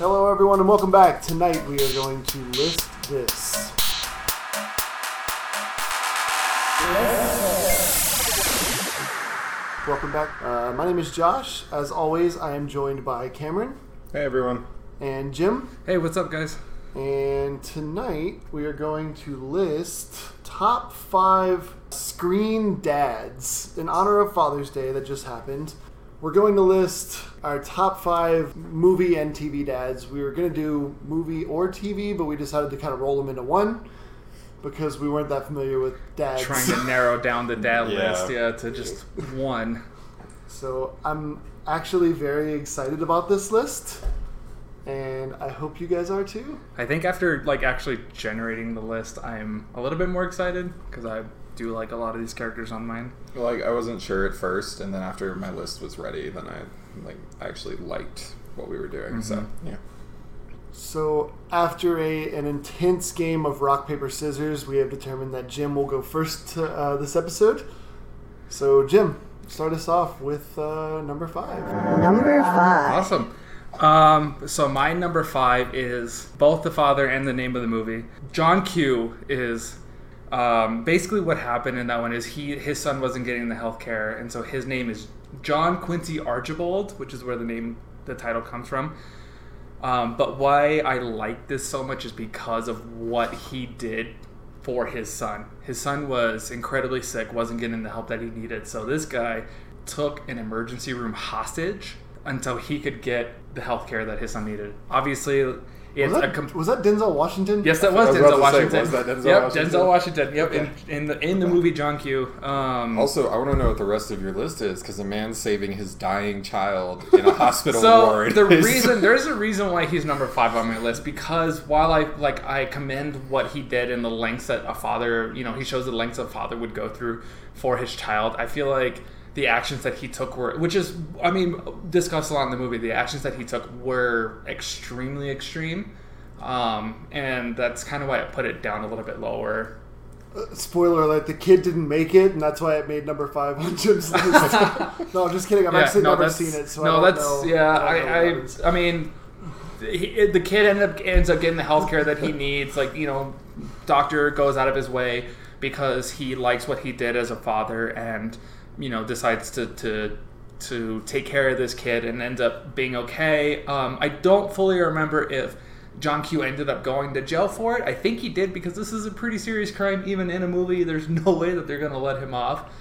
Hello, everyone, and welcome back. Tonight we are going to list this. Welcome back. Uh, my name is Josh. As always, I am joined by Cameron Hey everyone. and Jim. Hey, what's up, guys? And tonight we are going to list top five screen dads in honor of Father's Day that just happened. We're going to list our top five movie and TV dads. We were going to do movie or TV, but we decided to kind of roll them into one because we weren't that familiar with dads. Trying to narrow down the dad Yeah. list, yeah, to just one. So I'm actually very excited about this list, and I hope you guys are too. I think after like actually generating the list, I'm a little bit more excited because I do like a lot of these characters on mine. Like I wasn't sure at first, and then after my list was ready, then I like actually liked what we were doing. So yeah. So, after a an intense game of rock paper scissors, we have determined that Jim will go first to, uh, this episode. So, Jim, start us off with uh, number five. Number five. Awesome. Um, so my number five is both the father and the name of the movie. John Q is um, basically what happened in that one is he his son wasn't getting the health care, and so his name is John Quincy Archibald, which is where the name the title comes from. Um, but why I like this so much is because of what he did for his son. His son was incredibly sick, wasn't getting the help that he needed. So this guy took an emergency room hostage until he could get the health care that his son needed. Obviously, it's Was a that, com- was that Denzel Washington? Yes, that was, was Denzel to say, Washington. was that Denzel yep, Washington? Denzel Washington. Yep, Okay. in, in the in the movie John Q. Um, Also, I want to know what the rest of your list is because a man saving his dying child in a hospital so ward. the is- reason there's a reason why he's number five on my list because while I like I commend what he did and the lengths that a father you know he shows the lengths a father would go through for his child. I feel like the actions that he took were which is I mean discussed a lot in the movie. The actions that he took were extremely extreme. Um, and that's kind of why I put it down a little bit lower. Uh, Spoiler alert: the kid didn't make it, and that's why it made number five on Jim's list. no, I'm just kidding. I've actually never seen it, so no, that's know. yeah. I, I, what that is. I, I mean, he, the kid ended up ends up getting the health care that he needs. Like you know, doctor goes out of his way because he likes what he did as a father, and you know decides to to to take care of this kid and ends up being okay. Um, I don't fully remember if. John Q ended up going to jail for it. I think he did because this is a pretty serious crime, even in a movie. There's no way that they're going to let him off.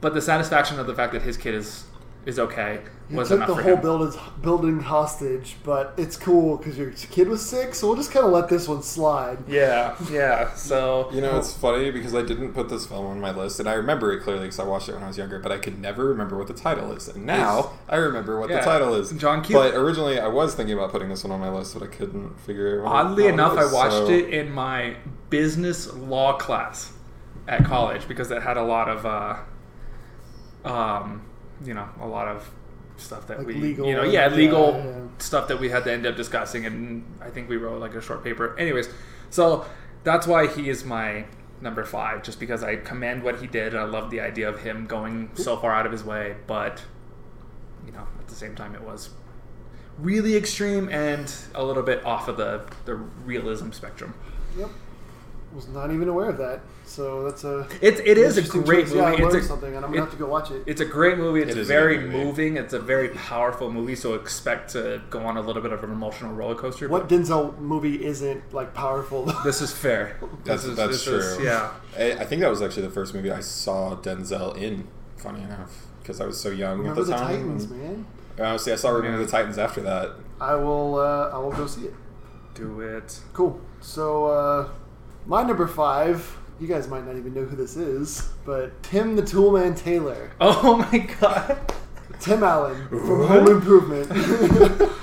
But the satisfaction of the fact that his kid is is okay He was took the whole building building hostage, but it's cool because your kid was sick, so we'll just kind of let this one slide. Yeah, yeah. So You know, it's funny because I didn't put this film on my list, and I remember it clearly because I watched it when I was younger, but I could never remember what the title is. And now I remember what Yeah. the title is. John Q. But originally, I was thinking about putting this one on my list, but I couldn't figure it out. oddly what it enough, I watched so- it in my business law class at college because it had a lot of, uh, um, you know, a lot of stuff that Like we, legal, you know, yeah, yeah, legal yeah. stuff that we had to end up discussing, and I think we wrote like a short paper. Anyways, so that's why he is my number five, just because I commend what he did. and I love the idea of him going so far out of his way, but you know, at the same time, it was really extreme and a little bit off of the the realism spectrum. Yep. Was not even aware of that. So that's a It's it is a great choice. Yeah, I movie. learned it's a, something, and I'm it- gonna have to go watch it. It's a great movie. It's It is a very movie. moving. It's a very powerful movie. So expect to go on a little bit of an emotional roller coaster. what Denzel movie isn't like powerful? this is fair. That's, This is- that's true. is- yeah. I, I think that was actually the first movie I saw Denzel in. Funny enough, because I was so young Remember at the, the time. Titans, man. Honestly, I saw Remember Yeah. the Titans after that. I will. Uh, I will go see it. Do it. Cool. So uh, my number five. You guys might not even know who this is, but Tim the Toolman Taylor, Oh my god. Tim Allen from? Home Improvement.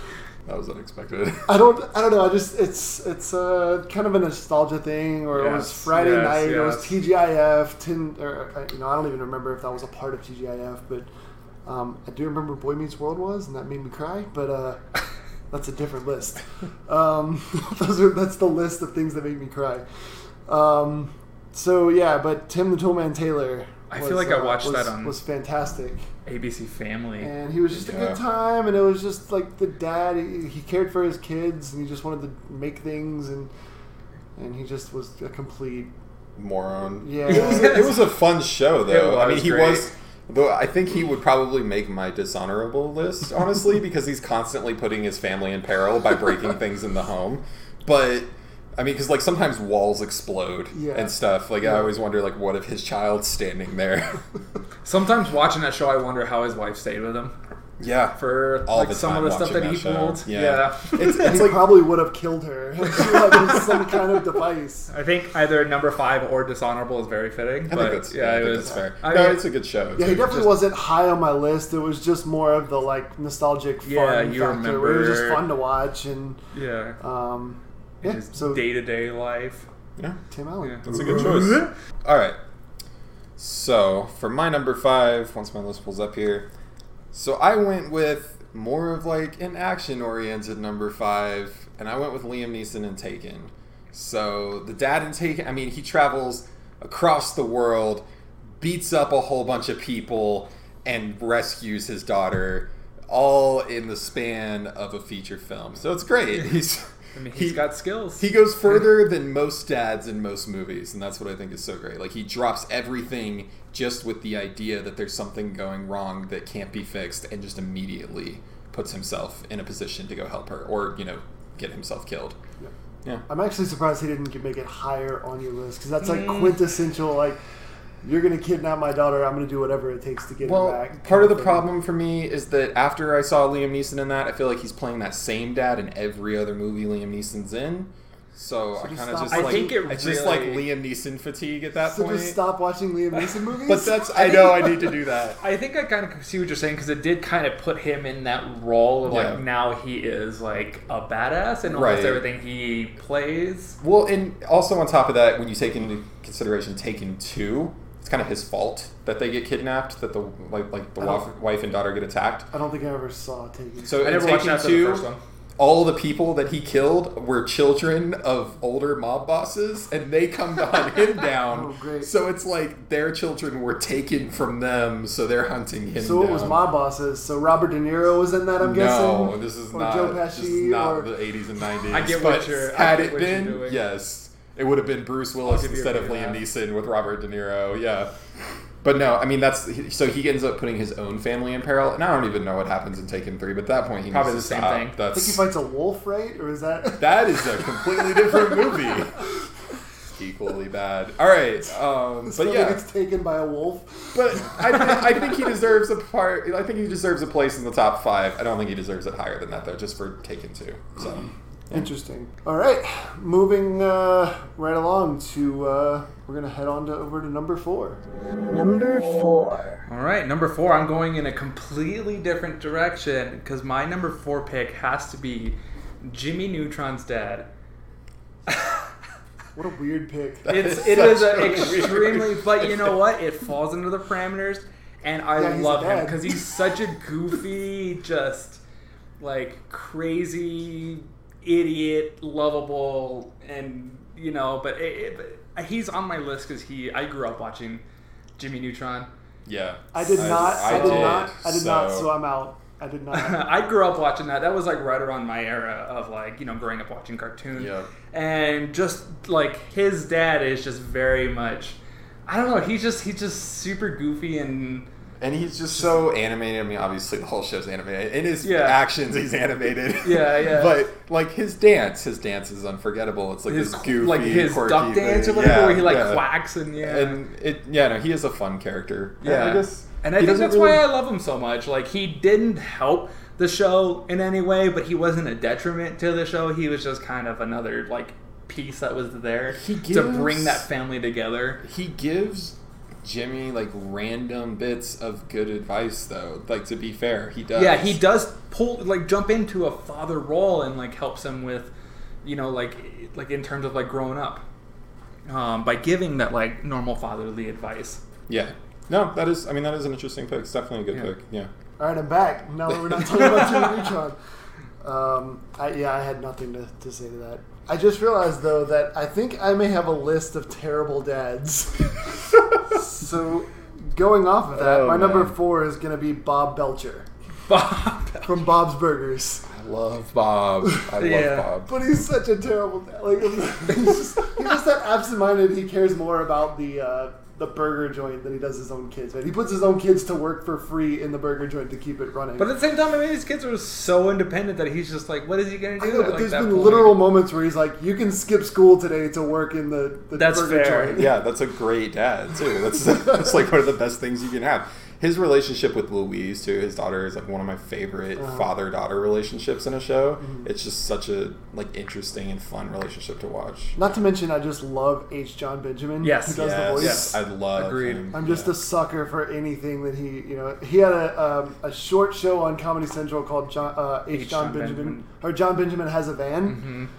That was unexpected. I don't. I don't know. I just. It's. It's uh, kind of a nostalgia thing, or it was Friday yes, night. It was. TGIF. Tin, or uh, you know, I don't even remember if that was a part of TGIF, but um, I do remember Boy Meets World was, and that made me cry. But uh, that's a different list. Um, those are. That's the list of things that make me cry. Um, so yeah, but Tim the Toolman Taylor I feel like I uh, watched was, that on was fantastic. ABC Family. and he was just a good time and it was just like the dad he, he cared for his kids and he just wanted to make things and and he just was a complete Moron. Yeah. It was, a, it was a fun show, though. It I mean, was he great. was. Though I think he would probably make my dishonorable list, honestly, because he's constantly putting his family in peril by breaking things in the home. But I mean, because like sometimes walls explode Yeah. and stuff. Like Yeah. I always wonder, like, what if his child's standing there? Sometimes watching that show, I wonder how his wife stayed with him yeah, for All like the some of the stuff watching that he show. pulled. Yeah. Yeah. it's, it's he like probably would have killed her if some kind of device I think either number five or dishonorable is very fitting. I but think that's yeah, I it think was fair. I no, mean, it's a good show. yeah he definitely just- wasn't high on my list it was just more of the like nostalgic fun Yeah, you factor where it was just fun to watch and yeah. um yeah His so day to day life. Yeah. Tim Allen Yeah. That's a good choice. All right. So for my number five, once my list pulls up here, so I went with more of like an action-oriented number five, and I went with Liam Neeson and Taken. So the dad in Taken, I mean, he travels across the world, beats up a whole bunch of people, and rescues his daughter, all in the span of a feature film. So it's great. He's I mean, he's he- got skills. he goes further than most dads in most movies, and that's what I think is so great. Like he drops everything just with the idea that there's something going wrong that can't be fixed, and just immediately puts himself in a position to go help her, or you know, get himself killed. Yep. Yeah, I'm actually surprised he didn't make it higher on your list because that's like Mm. quintessential. Like, you're gonna kidnap my daughter. I'm gonna do whatever it takes to get Well, her back. part of the thing. problem for me is that after I saw Liam Neeson in that, I feel like he's playing that same dad in every other movie Liam Neeson's in. So, I kind of stop just I like think it it's just like Liam Neeson fatigue at that point. So point. just stop watching Liam Neeson movies. But that's I know I need to do that. I think I kind of see what you're saying because it did kind of put him in that role of like Yeah. now he is like a badass and Right. almost everything he plays. Well, and also on top of that, when you take into consideration Taken Two, it's kind of his fault that they get kidnapped, that the like like the wife, wife and daughter get attacked. I don't think I ever saw Taken. So I in never watched Taken after the Two, first one. All the people that he killed were children of older mob bosses, and they come to hunt him down. Oh, great. So it's like their children were taken from them, so they're hunting him. Down. So what was mob bosses? So Robert De Niro was in that. I'm no, guessing. this is Or not. Joe this is not or- the 80s and 90s. I get what you're- Had get it what you're been, doing. yes, it would have been Bruce Willis instead of Liam for Neeson with Robert De Niro. Yeah, but no, I mean that's so he ends up putting his own family in peril, and I don't even know what happens in Taken Three. But at that point, he Probably needs the to same stop. thing. I think he fights a wolf, right? Or is that? that is a completely different movie. Equally bad. All right, um, So but he yeah, gets taken by a wolf. but I, th- I think he deserves a part. I think he deserves a place in the top five. I don't think he deserves it higher than that though, just for Taken Two. So. Interesting. All right, moving uh, right along to uh, we're gonna head on to over to number four. Number four. All right, number four. I'm going in a completely different direction because my number four pick has to be Jimmy Neutron's dad. What a weird pick. It's is it is such a a weird extremely, but you know what? It falls into the parameters, and I Yeah, love him because he's such a goofy, just like crazy idiot, lovable, and you know. But, it, it, but he's on my list because he. I grew up watching Jimmy Neutron. Yeah, I did not. I, did, not. I did not. so- So I'm out. I did not. I grew up watching that. That was like right around my era of like you know growing up watching cartoons. Yeah. And just like his dad is just very much. I don't know. He's just he's just super goofy and and he's just so animated. I mean, obviously the whole show's animated. In his Yeah. actions, he's animated. Yeah, yeah. but like his dance, his dance is unforgettable. It's like his goofy, like his duck dance or thing. whatever, Yeah, where he like yeah. quacks and yeah. And it, yeah, no, he is a fun character. Yeah, I guess. and I think that's really- why I love him so much. Like he didn't help the show in any way, but he wasn't a detriment to the show. He was just kind of another like piece that was there He to bring that family together. he gives Jimmy like random bits of good advice, though. Like to be fair, he does. Yeah, he does pull like jump into a father role and like helps him with, you know, like like in terms of like growing up, um, by giving that like normal fatherly advice. Yeah. No, that is. I mean, that is an interesting pick. It's definitely a good Yeah. pick. Yeah. All right, I'm back. No, we're not talking about Jimmy Neutron. Um, I, yeah, I had nothing to, to say to that. I just realized though that I think I may have a list of terrible dads. so going off of that, Oh, my number four is going to be Bob Belcher Bob. from Bob's Burgers. I love Bob. I love Yeah. Bob. But he's such a terrible dad. Like he's just, he's just that absent-minded. He cares more about the uh, the burger joint than he does his own kids. Right? He puts his own kids to work for free in the burger joint to keep it running. But at the same time, I mean, his kids are so independent that he's just like, what is he gonna do? I know, but like, there's that been point? literal moments where he's like, "You can skip school today to work in the, the That's burger fair. joint." Yeah, that's a great dad too. That's that's like one of the best things you can have. His relationship with Louise too, his daughter, is like one of my favorite Uh-huh. father daughter relationships in a show. Mm-hmm. It's just such a like interesting and fun relationship to watch. Not to mention, I just love H. Jon Benjamin. Yes. who does the Yes, voice. Yes. I love Agreed. him. I'm just Yeah. a sucker for anything that he, you know, he had a, um, a short show on Comedy Central called Jon, uh, H. H. Jon, Jon Benjamin, Benjamin. or Jon Benjamin has a van,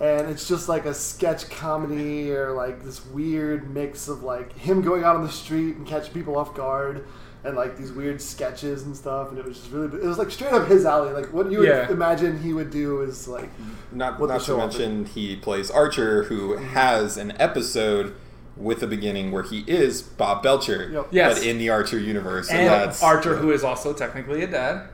Mhm. and it's just like a sketch comedy or like this weird mix of like him going out on the street and catching people off guard. And like these weird sketches and stuff, and it was just really, it was like straight up his alley. Like what you would imagine he would do is like, Not, what the not to show mention he plays Archer, who has an episode with a beginning where he is Bob Belcher, Yep. Yes. but in the Archer universe. And that's Archer, who is also technically a dad.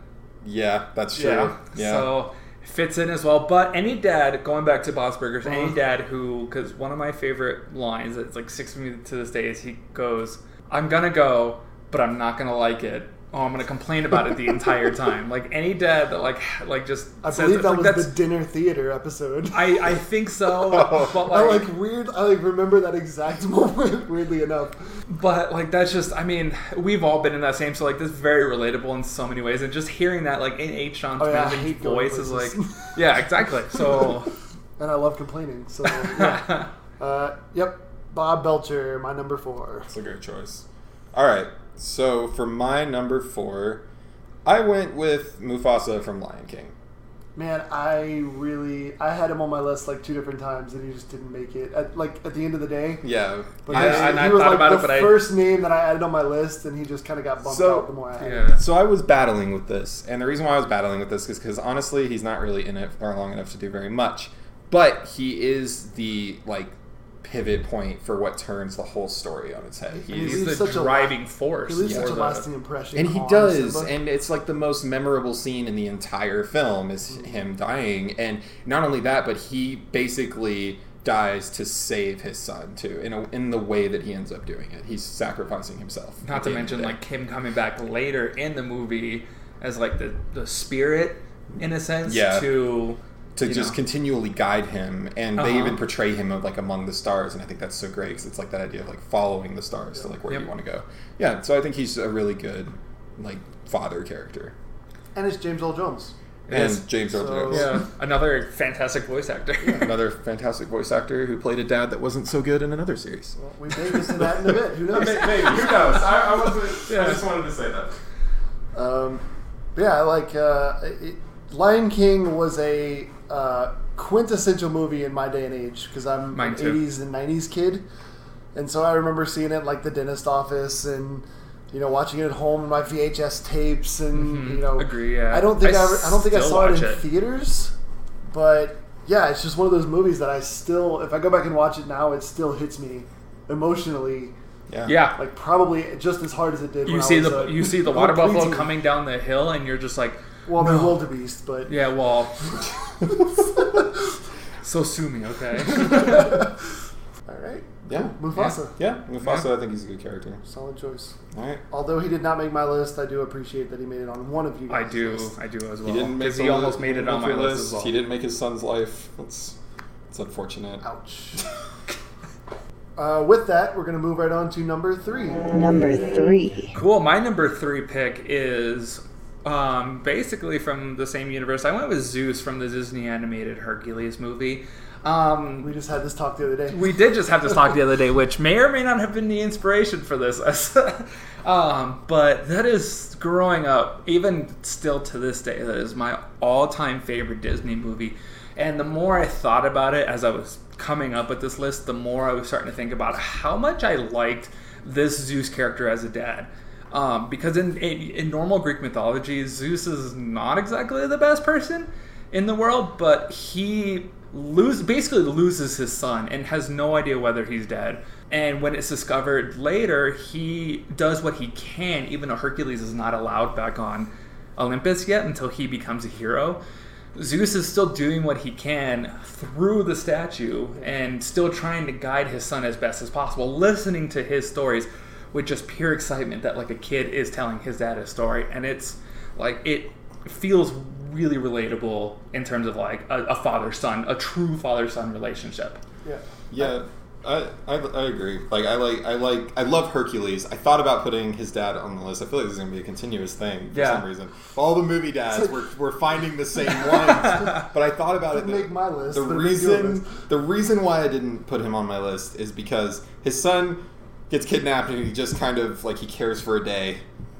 yeah, that's true. Yeah, So fits in as well. But any dad, going back to Bob's Burgers, any Uh-huh. dad who, because one of my favorite lines that's like sticks with me to this day is he goes, "I'm gonna go, but I'm not gonna like it." Oh, I'm gonna complain about it the entire time. Like any dad that like like just I says believe it, that like, was the dinner theater episode. I I think so, but I like, like weird. I like remember that exact moment. Weirdly enough, But like that's just I mean we've all been in that same so like this is very relatable in so many ways and just hearing that like in H Jon Oh, yeah, I Benjamin's hate going voice is like yeah exactly so and I love complaining. So yeah. uh, yep, Bob Belcher, my number four. It's a great choice. All right, so for my number four, I went with Mufasa from Lion King. Man, I really I had him on my list like two different times, and he just didn't make it. At like at the end of the day, Yeah, but I- he was, I- he I was thought like about the it, but I- first name that I added on my list, and he just kind of got bumped So- out the more I added. yeah So I was battling with this, and the reason why I was battling with this is because honestly, he's not really in it for long enough to do very much. But he is the like pivot point for what turns the whole story on its head. And He he he's the such a driving force He leaves Yeah. such a lasting impression, and he on does, Simba. and it's like the most memorable scene in the entire film is mm-hmm. him dying, and not only that, but he basically dies to save his son too, in a, in the way that he ends up doing it. He's sacrificing himself. not to the end of mention like him coming back later in the movie as like the the spirit in a sense Yeah. to to you just know. continually guide him and they Uh-huh. even portray him of like among the stars and i think that's so great because it's like that idea of like following the stars to like where Yep. you want to go yeah so i think he's a really good like father character and it's James Earl Jones. and Yes. james Earl So- Jones yeah another fantastic voice actor another fantastic voice actor who played a dad that wasn't so good in another series Well, we may get to that in a bit. Who knows? maybe who knows I, I wasn't Yeah. i just wanted to say that Um, yeah, like uh, it, Lion King was a uh, quintessential movie in my day and age because I'm Mine an too. 80s and 90s kid, and so I remember seeing it like the dentist office and you know watching it at home in my VHS tapes and Mhm. you know Agree, yeah. I don't think I I, I don't think I saw it in it. theaters, but yeah, it's just one of those movies that I still if I go back and watch it now, it still hits me emotionally. yeah yeah Like probably just as hard as it did. you when see I was the a you see the water buffalo coming down the hill and you're just like Well, they're No. wildebeest, but yeah well so sue me okay all right. yeah Mufasa, yeah mufasa i think he's a good character solid choice. all right Although he did not make my list, I do appreciate that he made it on one of you. Guys. I do lists. I do as he well didn't make he almost made it on my your list as well he didn't make his son's life that's it's unfortunate Ouch. uh, with that, we're gonna move right on to number three. Number three. Cool. My number three pick is um, basically from the same universe. I went with Zeus from the Disney animated Hercules movie. Um, We just had this talk the other day. we did just have this talk the other day, which may or may not have been the inspiration for this. um, but that is growing up, even still to this day, that is my all-time favorite Disney movie. And the more I thought about it as I was coming up with this list, the more I was starting to think about how much I liked this Zeus character as a dad. Um, because in, in in normal Greek mythology, Zeus is not exactly the best person. in the world, but he lose basically loses his son and has no idea whether he's dead. And when it's discovered later, he does what he can, even though Hercules is not allowed back on Olympus yet until he becomes a hero. Zeus is still doing what he can through the statue and still trying to guide his son as best as possible, listening to his stories with just pure excitement that like a kid is telling his dad a story and it's like it feels really relatable in terms of like a, a father son, a true father son relationship. Yeah. Yeah, I, I, I agree. Like I like I like I love Hercules. I thought about putting his dad on the list. I feel like this is gonna be a continuous thing for Yeah. some reason. All the movie dads like- were, were finding the same ones, but I thought about it. Didn't make my list, The but it made your reason list. the reason why I didn't put him on my list is because his son gets kidnapped and he just kind of like he cares for a day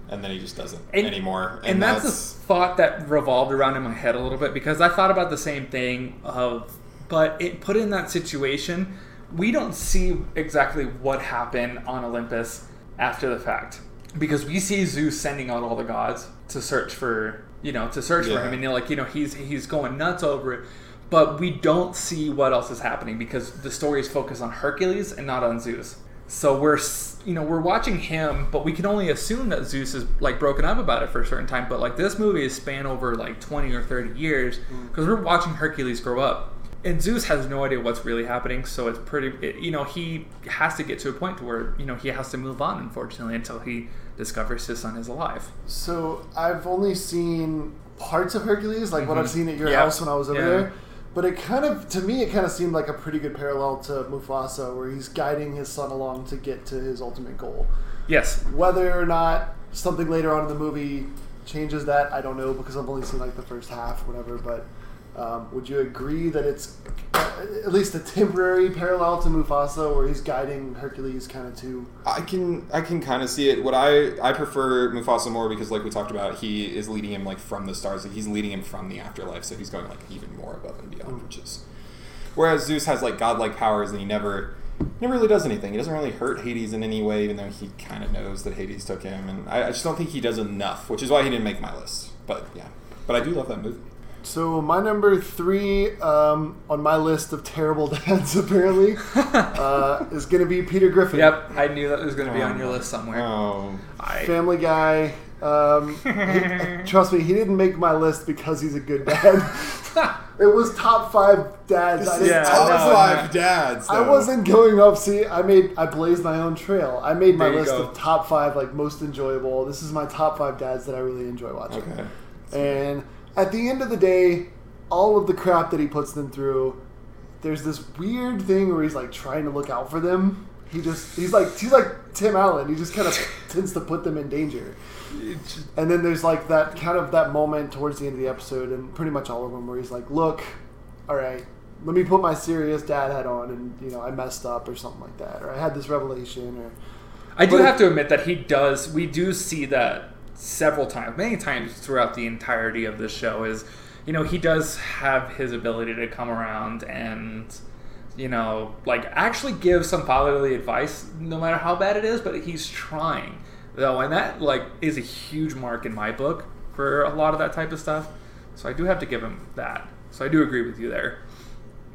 and then he just doesn't And- anymore. And, that's, a thought that revolved around in my head a little bit because I thought about the same thing of but it put in that situation, we don't see exactly what happened on Olympus after the fact. Because we see Zeus sending out all the gods to search for you know, to search for him and you're like, you know, he's he's going nuts over it. But we don't see what else is happening because the story is focused on Hercules and not on Zeus. So we're you know we're watching him, but we can only assume that Zeus is like broken up about it for a certain time. But like this movie is span over like twenty or thirty years because we're watching Hercules grow up, and Zeus has no idea what's really happening. So it's pretty it, you know he has to get to a point to where you know he has to move on unfortunately until he discovers his son is alive. So I've only seen parts of Hercules, like what I've seen at your Mm-hmm. Yeah. house when I was over Yeah. there. But it kind of, to me, it kind of seemed like a pretty good parallel to Mufasa, where he's guiding his son along to get to his ultimate goal. Yes, Whether or not something later on in the movie changes that, I don't know because I've only seen like the first half, whatever. But um, would you agree that it's uh, at least a temporary parallel to Mufasa, where he's guiding Hercules kind of to? I can I can kind of see it. What I I prefer Mufasa more because like we talked about, he is leading him like from the stars. Like he's leading him from the afterlife, so he's going like even more above and beyond, which is. Whereas Zeus has like godlike powers, and he never never really does anything. He doesn't really hurt Hades in any way, even though he kind of knows that Hades took him. And I, I just don't think he does enough, which is why he didn't make my list. But yeah, but I do love that movie. So my number three um, on my list of terrible dads apparently uh, is going to be Peter Griffin. yep, I knew that was going to be on your list somewhere. Oh, I, Family Guy. Um, he- trust me, he didn't make my list because he's a good dad. it was top five dads. I, didn't- Yeah, top no, five no. dads. I wasn't going up. See, I made I blazed my own trail. I made my There you list go. of top five like most enjoyable. This is my top five dads that I really enjoy watching. Okay. And at the end of the day, all of the crap that he puts them through, there's this weird thing where he's like trying to look out for them. He just he's like he's like Tim Allen. He just kind of tends to put them in danger. And then there's like that kind of that moment towards the end of the episode, and pretty much all of them, where he's like, "Look, all right, let me put my serious dad hat on, and you know I messed up or something like that, or I had this revelation, or I do But have it- to admit that he does. We do see that several times, many times throughout the entirety of this show. Is you know he does have his ability to come around and you know like actually give some fatherly advice, no matter how bad it is. But he's trying though, and that like is a huge mark in my book for a lot of that type of stuff. So I do have to give him that. So I do agree with you there.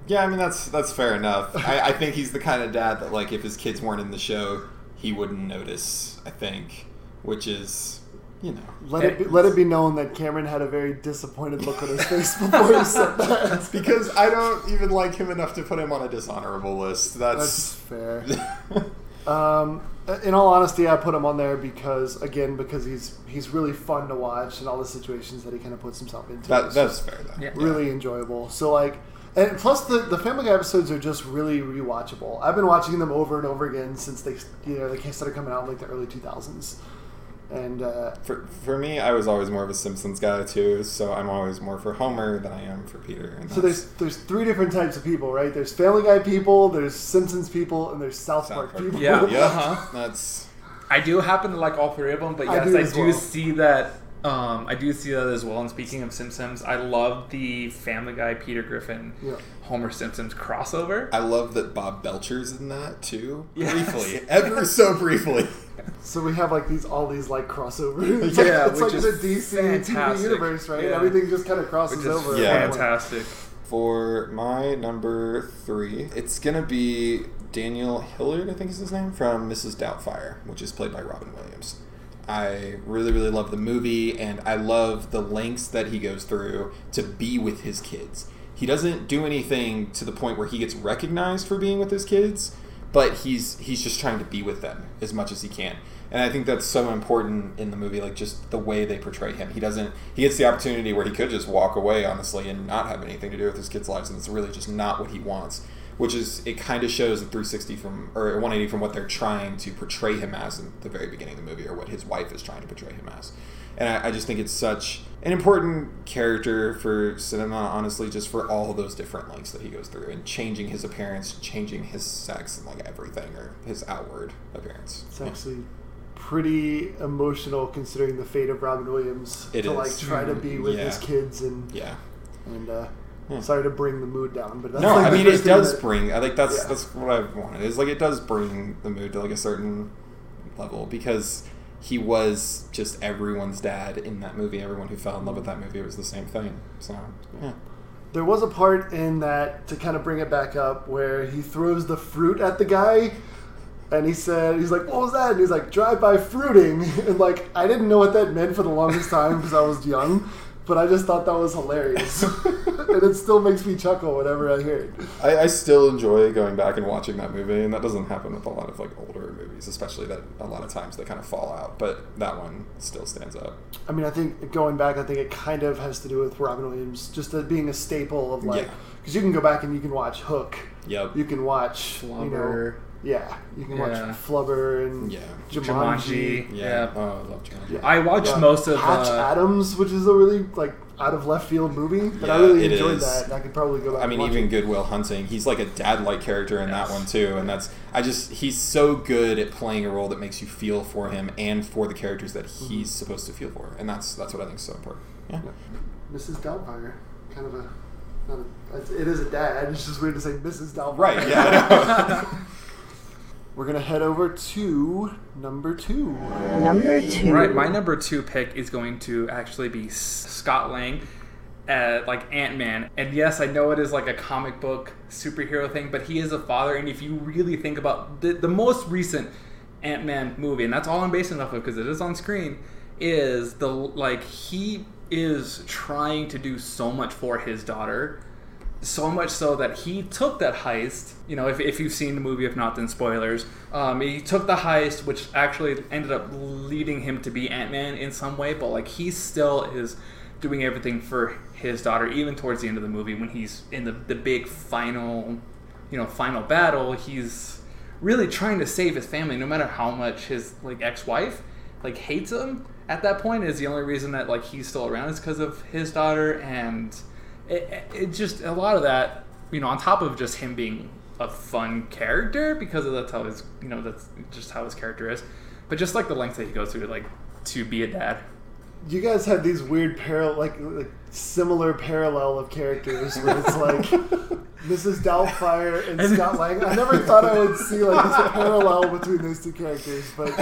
Yeah, I mean that's that's fair enough. I, I think he's the kind of dad that like if his kids weren't in the show, he wouldn't notice. I think, which is, you know, let it be, let it be known that Cameron had a very disappointed look on his face before he said that. because I don't even like him enough to put him on a dishonorable list. That's That's, fair. Um, in all honesty, I put him on there because, again, because he's he's really fun to watch and all the situations that he kind of puts himself into. that, that's fair though. Yeah. really enjoyable. So like, and plus the the Family Guy episodes are just really rewatchable. I've been watching them over and over again since they you know they started coming out in like the early two thousands, and uh, For, for me, I was always more of a Simpsons guy too, so I'm always more for Homer than I am for Peter. And so there's there's three different types of people, right? There's Family Guy people, there's Simpsons people, and there's South, South Park, Park. people. Yeah. yeah, Uh-huh. that's I do happen to like all three of them, but I yes, do I do, well. see that. Um, I do see that as well. And speaking of Simpsons, I love the Family Guy Peter Griffin Yeah. Homer Simpsons crossover. I love that Bob Belcher's in that too. Yes. Briefly, ever so briefly. So we have like these all these like crossovers. It's Yeah, like, it's which like is the DC TV universe, right? Yeah. Everything just kind of crosses Which is over. Yeah. at one point. fantastic. For my number three, it's gonna be Daniel Hillard, I think is his name, from Mrs. Doubtfire, which is played by Robin Williams. I really, really love the movie, and I love the lengths that he goes through to be with his kids. He doesn't do anything to the point where he gets recognized for being with his kids, but he's he's just trying to be with them as much as he can. And I think that's so important in the movie, like just the way they portray him. He doesn't he gets the opportunity where he could just walk away, honestly, and not have anything to do with his kids' lives, and it's really just not what he wants. Which is it kind of shows the 360 from or 180 from what they're trying to portray him as in the very beginning of the movie, or what his wife is trying to portray him as. And I, I just think it's such an important character for cinema, honestly, just for all those different lengths that he goes through and changing his appearance, changing his sex, and like everything, or his outward appearance. It's actually pretty emotional considering the fate of Robin Williams It to is. like try to be with Yeah. his kids and Yeah. and uh, Yeah. sorry to bring the mood down, but that's No, like I mean it does that- bring. I think that's Yeah. that's what I wanted. Is like it does bring the mood to like a certain level because he was just everyone's dad in that movie. Everyone who fell in love with that movie it was the same thing. So yeah, There was a part in that to kind of bring it back up where he throws the fruit at the guy. And he said, he's like, what was that? And he's like, drive-by fruiting. And like, I didn't know what that meant for the longest time because I was young, but I just thought that was hilarious. and it still makes me chuckle whenever I hear it. I, I still enjoy going back and watching that movie, and that doesn't happen with a lot of like older movies, especially that a lot of times they kind of fall out. But that one still stands up. I mean, I think going back, I think it kind of has to do with Robin Williams just as being a staple of like, Yeah. because you can go back and you can watch Hook, Yep. you can watch you know, Flubber. Yeah, you can watch Yeah. Flubber and Yeah. Jumanji. Jumanji. Yeah. Yeah. Oh, I love Jumanji. Yeah. I watched Yeah. most of Patch uh, Adams, which is a really like out of left field movie, but I really enjoyed is. that. And I could probably go back. I mean, and watch even it. Good Will Hunting, he's like a dad-like character in that one too, and that's I just he's so good at playing a role that makes you feel for him and for the characters that Mm-hmm. he's supposed to feel for, and that's that's what I think is so important. Yeah. Mrs. Doubtfire, kind of a. Not a it's- it is a dad. It's just weird to say Mrs. Doubtfire. Right. Yeah. I know. We're gonna head over to number two. Number two. Right, my number two pick is going to actually be Scott Lang, uh, like Ant Man. And yes, I know it is like a comic book superhero thing, but he is a father. And if you really think about the, the most recent Ant Man movie, and that's all I'm basing it off of because it is on screen, is the like he is trying to do so much for his daughter so much so that he took that heist. You know, if, if you've seen the movie, if not, then spoilers. Um, he took the heist, which actually ended up leading him to be Ant Man in some way, but like he still is doing everything for his daughter, even towards the end of the movie when he's in the, the big final, you know, final battle. He's really trying to save his family, no matter how much his like ex-wife like hates him. At that point, is the only reason that like he's still around is because of his daughter and it, it just a lot of that you know on top of just him being a fun character because of that's how his you know that's just how his character is but just like the lengths that he goes through like to be a dad You guys have these weird parallel, like, like similar parallel of characters where it's like Mrs. Doubtfire and Scott Lang. I never thought I would see like this parallel between those two characters, but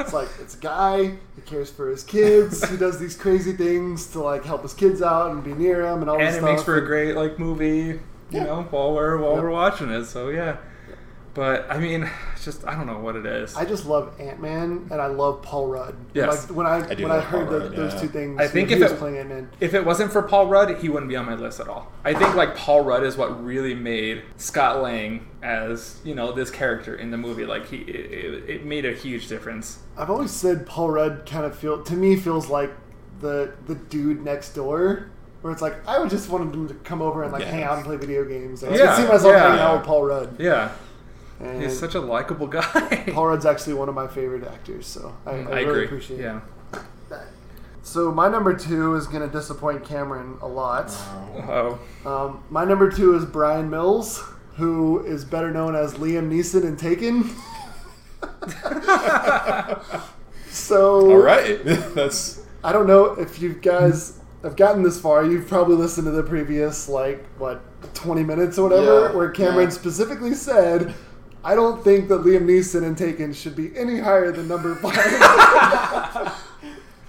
it's like it's a guy who cares for his kids. He does these crazy things to like help his kids out and be near them and all and this it stuff. makes for a great like movie you Yeah. know while we're while Yep. we're watching it so yeah but i mean just i don't know what it is I just love Ant Man and I love Paul Rudd. Yes. Like when I, I when I heard Paul tho- Rudd, those yeah. two things, I think if he was it- playing Ant Man. if it wasn't for Paul Rudd, he wouldn't be on my list at all. I think like Paul Rudd is what really made Scott Lang as you know this character in the movie. Like he, it, it- it made a huge difference. I've always said Paul Rudd kind of feel to me feels like the the dude next door. Where it's like I would just want him to come over and like Yeah. hang out and play video games. Like, I Yeah, see myself yeah. hanging out with Paul Rudd. Yeah, And he's such a likable guy. Paul Rudd's actually one of my favorite actors, so I, I, I really agree. appreciate yeah. that. So my number two is going to disappoint Cameron a lot. Oh, Um, my number two is Brian Mills, who is better known as Liam Neeson in Taken. so All right. that's I don't know if you guys have gotten this far. You've probably listened to the previous like what twenty minutes or whatever, Yeah, where Cameron yeah. specifically said, I don't think that Liam Neeson and Taken should be any higher than number five.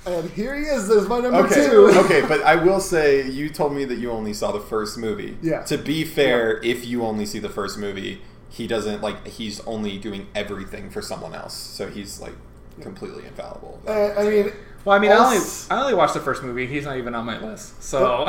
and here he is as my number Okay, two. okay, but I will say you told me that you only saw the first movie. Yeah. To be fair, if you only see the first movie, he doesn't like he's only doing everything for someone else, so he's like completely infallible. Uh, I mean, Well, I mean, I only Also- I only watched the first movie. He's not even on my list. So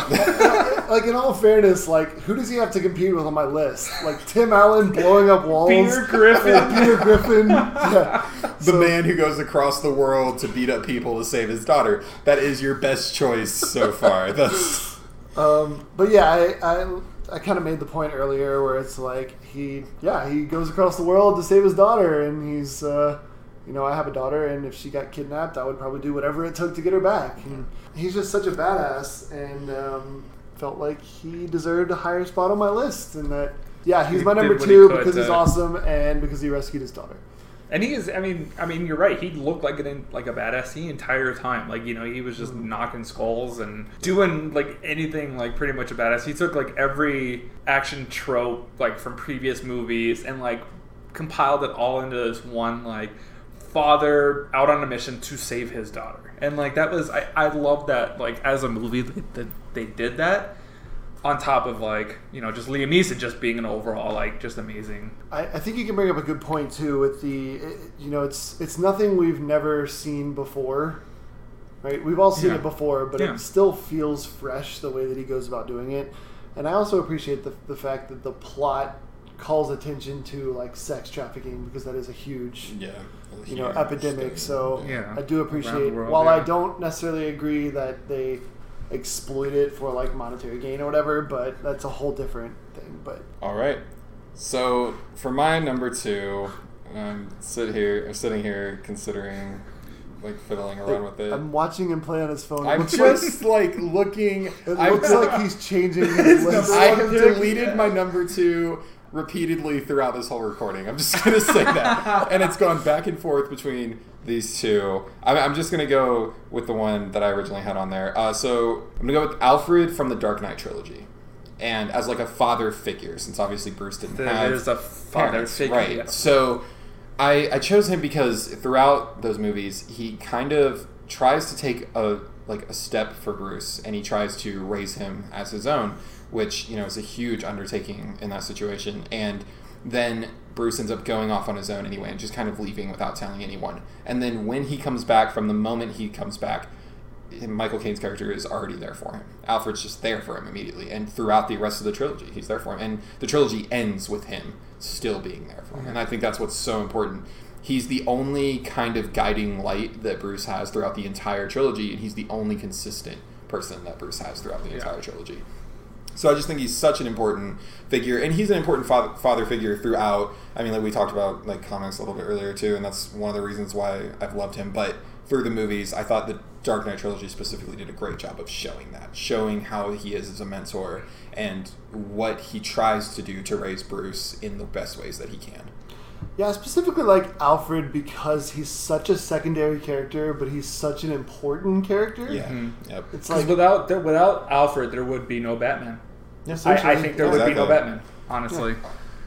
like in all fairness, like who does he have to compete with on my list? Like Tim Allen blowing up walls, Peter Griffin. Peter Griffin, yeah. the man who goes across the world to beat up people to save his daughter. That is your best choice so far. That's Um, but yeah, I, I, I kind of made the point earlier where it's like he, yeah, he goes across the world to save his daughter, and he's, uh, you know, I have a daughter, and if she got kidnapped, I would probably do whatever it took to get her back. And he's just such a badass, and um, felt like he deserved a higher spot on my list, and that, yeah, he's He my number he two could because he's awesome and because he rescued his daughter. and he is. I mean, I mean, you're right. He looked like an like a badass the entire time. Like you know, he was just knocking skulls and doing like anything like pretty much a badass. He took like every action trope like from previous movies and like compiled it all into this one like father out on a mission to save his daughter. And like that was I I love that like as a movie that, that they did that. On top of like you know just Liam Neeson just being an overall like just amazing I, I think you can bring up a good point too with the it- you know it's it's nothing we've never seen before right we've all seen Yeah. it before but Yeah. it still feels fresh the way that he goes about doing it and i also appreciate the, the fact that the plot calls attention to like sex trafficking because that is a huge yeah. you know huge epidemic thing. so Yeah. i do appreciate world, while i don't necessarily agree that they exploit it for like monetary gain or whatever but that's a whole different thing but All right. So for my number two, I'm sit here, I'm sitting here considering, like fiddling around with it. i'm watching him play on his phone I'm just like looking. It I looks like he's changing his list. I have deleted my number two repeatedly throughout this whole recording. I'm just gonna say that, and it's gone back and forth between these two. I'm, I'm just gonna go with the one that I originally had on there. Uh, so I'm gonna go with Alfred from the Dark Knight trilogy, and as like a father figure, since obviously Bruce didn't There have is a father parents, figure. right? yeah. So I, I chose him because throughout those movies, he kind of tries to take a like a step for Bruce, and he tries to raise him as his own, which you know is a huge undertaking in that situation. And then Bruce ends up going off on his own anyway, and just kind of leaving without telling anyone. And then when he comes back, from the moment he comes back, Michael Caine's character is already there for him. Alfred's just there for him immediately, and throughout the rest of the trilogy, he's there for him. And the trilogy ends with him still being there for him, and I think that's what's so important. He's the only kind of guiding light that Bruce has throughout the entire trilogy, and he's the only consistent person that Bruce has throughout the Yeah. entire trilogy. So I just think he's such an important figure, and he's an important father, father figure throughout. I mean, like we talked about like comics a little bit earlier too, and that's one of the reasons why I've loved him. But through the movies, I thought the Dark Knight trilogy specifically did a great job of showing that, showing how he is as a mentor and what he tries to do to raise Bruce in the best ways that he can. Yeah, specifically like Alfred because he's such a secondary character, but he's such an important character. Yeah. Mhm. Yep. It's like without there, without Alfred, there would be no Batman. I, I think there yeah. would be no Batman. Honestly,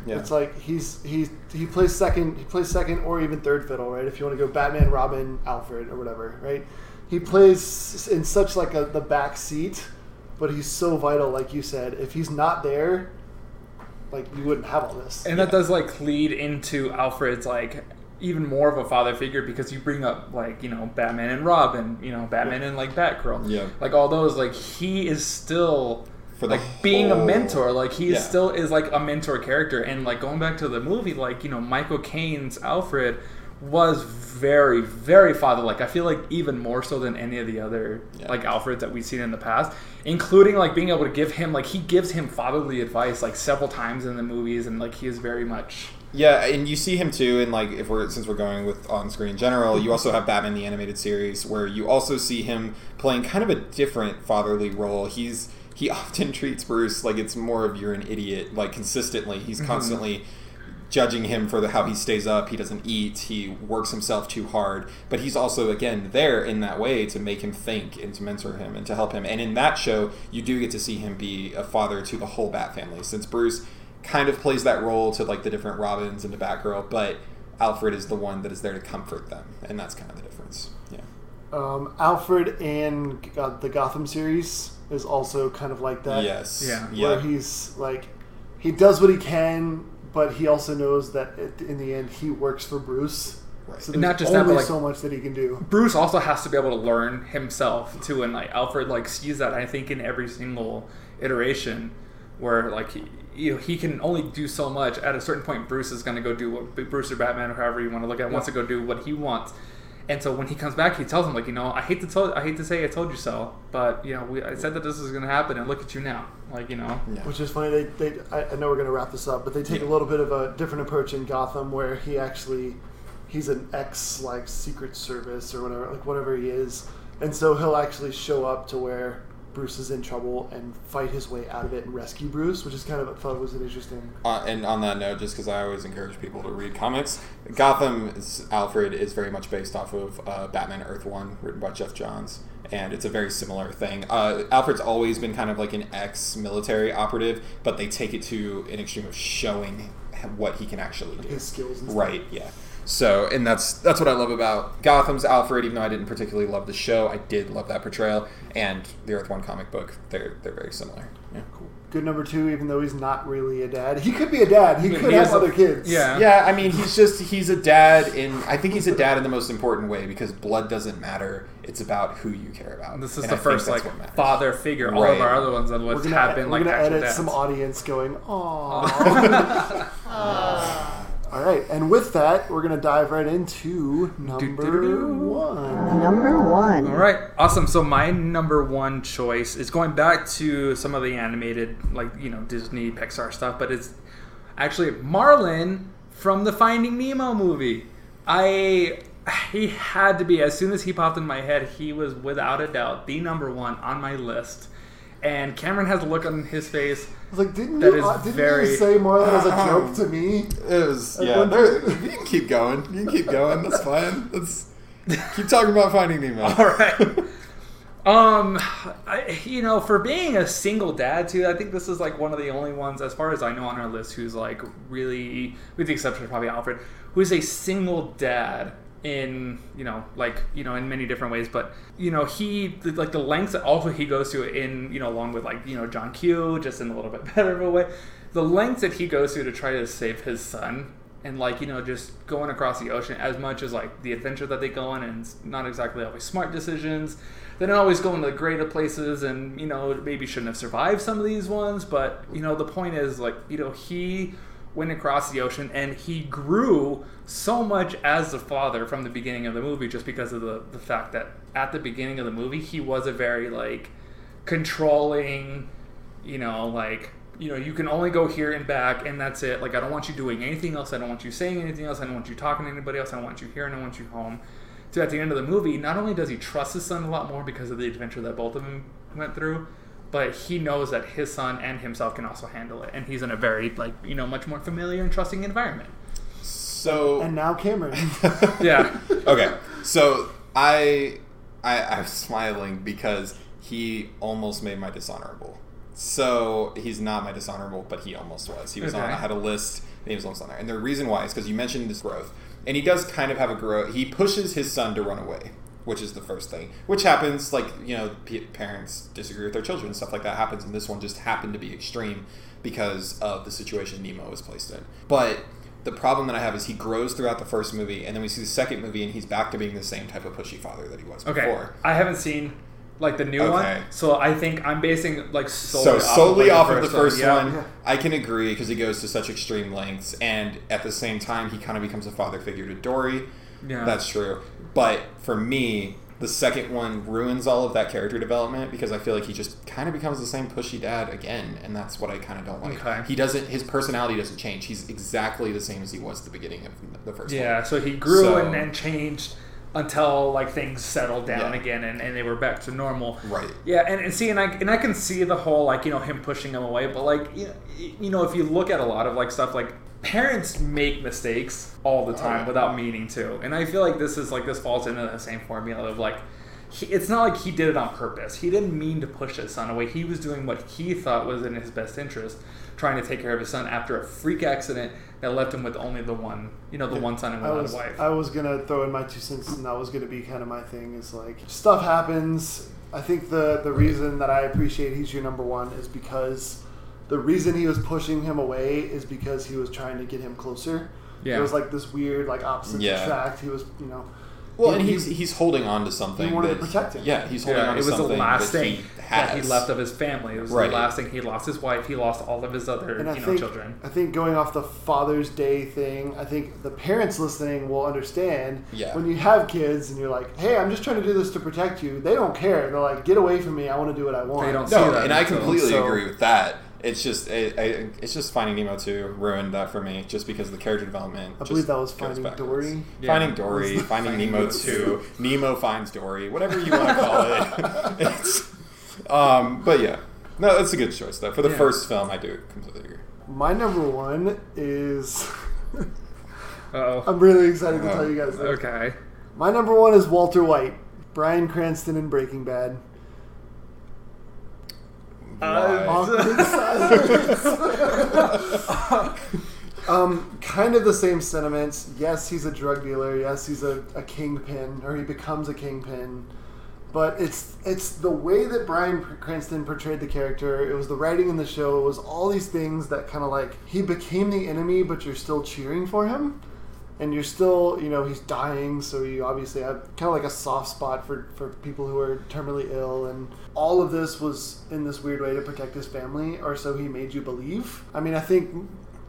Yeah. It's like he's he he plays second, he plays second or even third fiddle, right? If you want to go Batman, Robin, Alfred, or whatever, right? He plays in such like a the back seat, but he's so vital, like you said. If he's not there, like you wouldn't have all this. and that does like lead into Alfred's like even more of a father figure because you bring up like you know Batman and Robin, you know Batman and like Batgirl, Yeah. like all those. Like he is still For the like being a mentor. Like he Yeah. still is like a mentor character, and like going back to the movie, like you know Michael Caine's Alfred was very very father like i feel like even more so than any of the other Yeah. like alfreds that we've seen in the past including like being able to give him like he gives him fatherly advice like several times in the movies and like he is very much Yeah, and you see him too in like if we're since we're going with on screen in general, you also have Batman the animated series where you also see him playing kind of a different fatherly role. He's he often treats Bruce like it's more of you're an idiot, like consistently. He's mm-hmm. constantly judging him for the, how he stays up, he doesn't eat, he works himself too hard, but he's also again there in that way to make him think and to mentor him and to help him. And in that show, you do get to see him be a father to the whole Bat family since Bruce kind of plays that role to like the different Robins and the Batgirl, but Alfred is the one that is there to comfort them, and that's kind of the difference. Yeah. Um, Alfred in uh, the Gotham series is also kind of like that. yes. Yeah. Where Yeah. he's like, he does what he can, but he also knows that at- in the end he works for Bruce. Right. So there's not just that, but, like- so much that he can do. Bruce also has to be able to learn himself too, and like Alfred like sees that I think in every single iteration, where like he, you know he can only do so much. At a certain point, Bruce is going to go do what Bruce or Batman or however you want to look at it, wants to go do what he wants. And so when he comes back, he tells him like, you know, I hate to tell, I hate to say I told you so, but you know, we, I said that this was going to happen, and look at you now, like you know. Yeah. Which is funny. They, they I, I know we're going to wrap this up, but they take a little bit of a different approach in Gotham, where he actually he's an ex like Secret Service or whatever, like whatever he is, and so he'll actually show up to where Bruce is in trouble and fight his way out of it and rescue Bruce, which is kind of I thought was an interesting. Uh, and on that note, just because I always encourage people to read comics, Gotham's Alfred is very much based off of uh, Batman Earth One, written by Geoff Johns, and it's a very similar thing. Uh, Alfred's always been kind of like an ex-military operative, but they take it to an extreme of showing what he can actually do. His skills and stuff. Right. Yeah. So, and that's that's what I love about Gotham's Alfred. Even though I didn't particularly love the show, I did love that portrayal. And the Earth One comic book, they're they're very similar. Yeah. Cool. Good number two, even though he's not really a dad. He could be a dad. He But could he have is a- other kids. Yeah. Yeah, I mean, he's just he's a dad in. I think he's a dad in the most important way because blood doesn't matter. It's about who you care about. This is And the I first like father figure. All Right. of our other ones on the We're gonna, have we're like gonna edit dads. some audience going, "Aww." Uh. Uh. All right, and with that, we're gonna dive right into number Do-do-do-do. one. Number one. All right, awesome. So my number one choice is going back to some of the animated, like you know Disney, Pixar stuff, but it's actually Marlin from the Finding Nemo movie. I he had to be as soon as he popped in my head, he was without a doubt the number one on my list. And Cameron has a look on his face. I was like, didn't That you? is uh, didn't very- you say Marlon as a joke to me? It was yeah. There, you can keep going. You can keep going. That's fine. Let's keep talking about Finding Nemo. All right. Um, I, you know, for being a single dad too, I think this is like one of the only ones, as far as I know, on our list who's like really, with the exception of probably Alfred, who is a single dad in you know like you know in many different ways but you know he like the lengths that also he goes to in you know along with like you know john q just in a little bit better of a way. The lengths that he goes to to try to save his son and like you know just going across the ocean as much as like the adventure that they go on and it's not exactly always smart decisions. They don't always go into the greater places and you know maybe shouldn't have survived some of these ones but you know the point is like you know he went across the ocean and he grew so much as a father from the beginning of the movie just because of the, the fact that at the beginning of the movie he was a very like controlling you know like you know you can only go here and back and that's it. Like i don't want you doing anything else. I don't want you saying anything else. I don't want you talking to anybody else. I don't want you here and i want you home. So at the end of the movie not only does he trust his son a lot more because of the adventure that both of them went through but he knows that his son and himself can also handle it and he's in a very like you know much more familiar and trusting environment So And now Cameron. yeah okay, so I, I I'm smiling because he almost made my dishonorable. So he's not my dishonorable, but he almost was. He was on. I had a list. And he was almost on there, and the reason why is because you mentioned this growth, and he does kind of have a growth. He pushes his son to run away, which is the first thing, which happens. Like you know, p- parents disagree with their children, stuff like that happens, and this one just happened to be extreme because of the situation Nemo was placed in. But the problem that I have is he grows throughout the first movie, and then we see the second movie, and he's back to being the same type of pushy father that he was okay before. i haven't seen like the new Okay. one so i think i'm basing like solely so off solely of, off like, of the first one, Yeah. I can agree because he goes to such extreme lengths, and at the same time, he kind of becomes a father figure to Dory. Yeah. That's true. But for me, the second one ruins all of that character development because I feel like he just kind of becomes the same pushy dad again, and that's what I kind of don't like. Okay. He doesn't. His personality doesn't change. He's exactly the same as he was at the beginning of the first Yeah, one. so he grew So- and, and changed until like things settled down Yeah. again and, and they were back to normal. Right. Yeah, and, and see, and I and I can see the whole like you know him pushing him away, but like you know, you know if you look at a lot of like stuff like parents make mistakes all the time oh, yeah. without meaning to, and I feel like this is like this falls into the same formula of like he, it's not like he did it on purpose. He didn't mean to push his son away. He was doing what he thought was in his best interest, trying to take care of his son after a freak accident that left him with only the one, you know, the one son and I was, wife. I was gonna throw in my two cents, and that was gonna be kind of my thing. Is like stuff happens. I think the the reason that I appreciate he's your number one is because the reason he was pushing him away is because he was trying to get him closer. Yeah. It was like this weird, like opposite Yeah. attract. He was, you know. Well, he- and he's he's holding on to something. He wanted to protect him. Yeah, he's holding yeah, on it to was the something last that thing he that he left of his family. It was Right. the last thing he lost his wife. He lost all of his other, And I you know, think children. I think going off the Father's Day thing, I think the parents listening will understand Yeah. when you have kids and you're like, "Hey, I'm just trying to do this to protect you." They don't care. They're like, "Get away from me! I want to do what I want." They don't see No, that and I completely so- agree with that. It's just it, I, it's just Finding Nemo two ruined that for me, just because the character development. I believe that was Finding backwards. Dory. Yeah. Finding Dory, Finding Finding Nemo Nemo two, Nemo finds Dory, whatever you want to call it. it's, um, but yeah, no, that's a good choice though. For the Yeah. first film, I do completely agree. My number one is. Oh, I'm really excited to Oh, tell you guys. This. okay. My number one is Walter White, Bryan Cranston in Breaking Bad. Awkward um, kind of the same sentiments. Yes, he's a drug dealer. Yes, he's a, a kingpin, or he becomes a kingpin. But it's it's the way that Bryan Cranston portrayed the character. It was the writing in the show. It was all these things that kind of like he became the enemy, but you're still cheering for him, and you're still you know he's dying. So you obviously have kind of like a soft spot for for people who are terminally ill, and all of this was in this weird way to protect his family, or so he made you believe. I mean, I think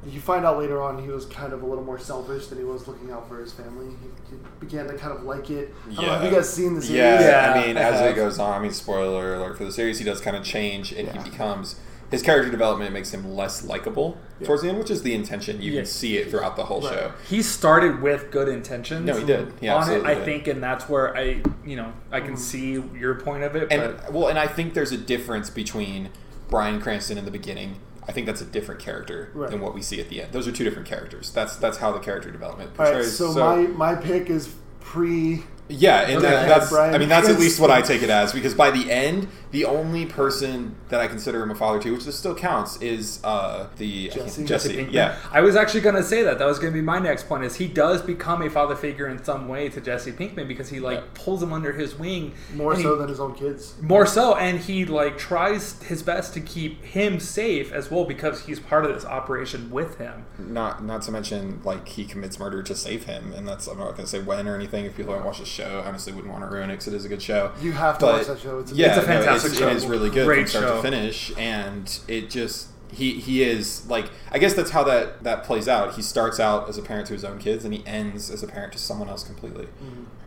you find out later on he was kind of a little more selfish than he was looking out for his family. He, he began to kind of like it. I don't know, have you guys seen the series? Yeah, Yeah, I mean, I as have. it goes on, I mean, spoiler alert for the series, he does kind of change, and Yeah. he becomes his character development makes him less likable Yeah. towards the end, which is the intention. You Yeah. can see it throughout the whole Right. show. He started with good intentions. No, he did. He on it, I did. think, and that's where I, you know, I Mm. can see your point of it. And but well, and I think there's a difference between Bryan Cranston in the beginning. I think that's a different character Right. than what we see at the end. Those are two different characters. That's that's how the character development All right, portrays. so, my my pick is pre. Yeah, and Okay. that, that's Brian I mean that's at least what I take it as because by the end, the only person that I consider him a father to, which this still counts, is uh, the I Jesse. Jesse. Pinkman. Yeah, I was actually going to say that. That was going to be my next point. Is he does become a father figure in some way to Jesse Pinkman because he like Yeah. pulls him under his wing More so he- than his own kids. more so, and he like tries his best to keep him safe as well because he's part of this operation with him. not not to mention like he commits murder to save him, and that's I'm not going to say when or anything. If people haven't watched the show, I honestly wouldn't want to ruin it because it is a good show. You have to But- watch that show. It's a yeah, It's a no, fantastic it's, show. It is really good Great from start show. to finish, and it just he he is like I guess that's how that that plays out. He starts out as a parent to his own kids, and he ends as a parent to someone else completely.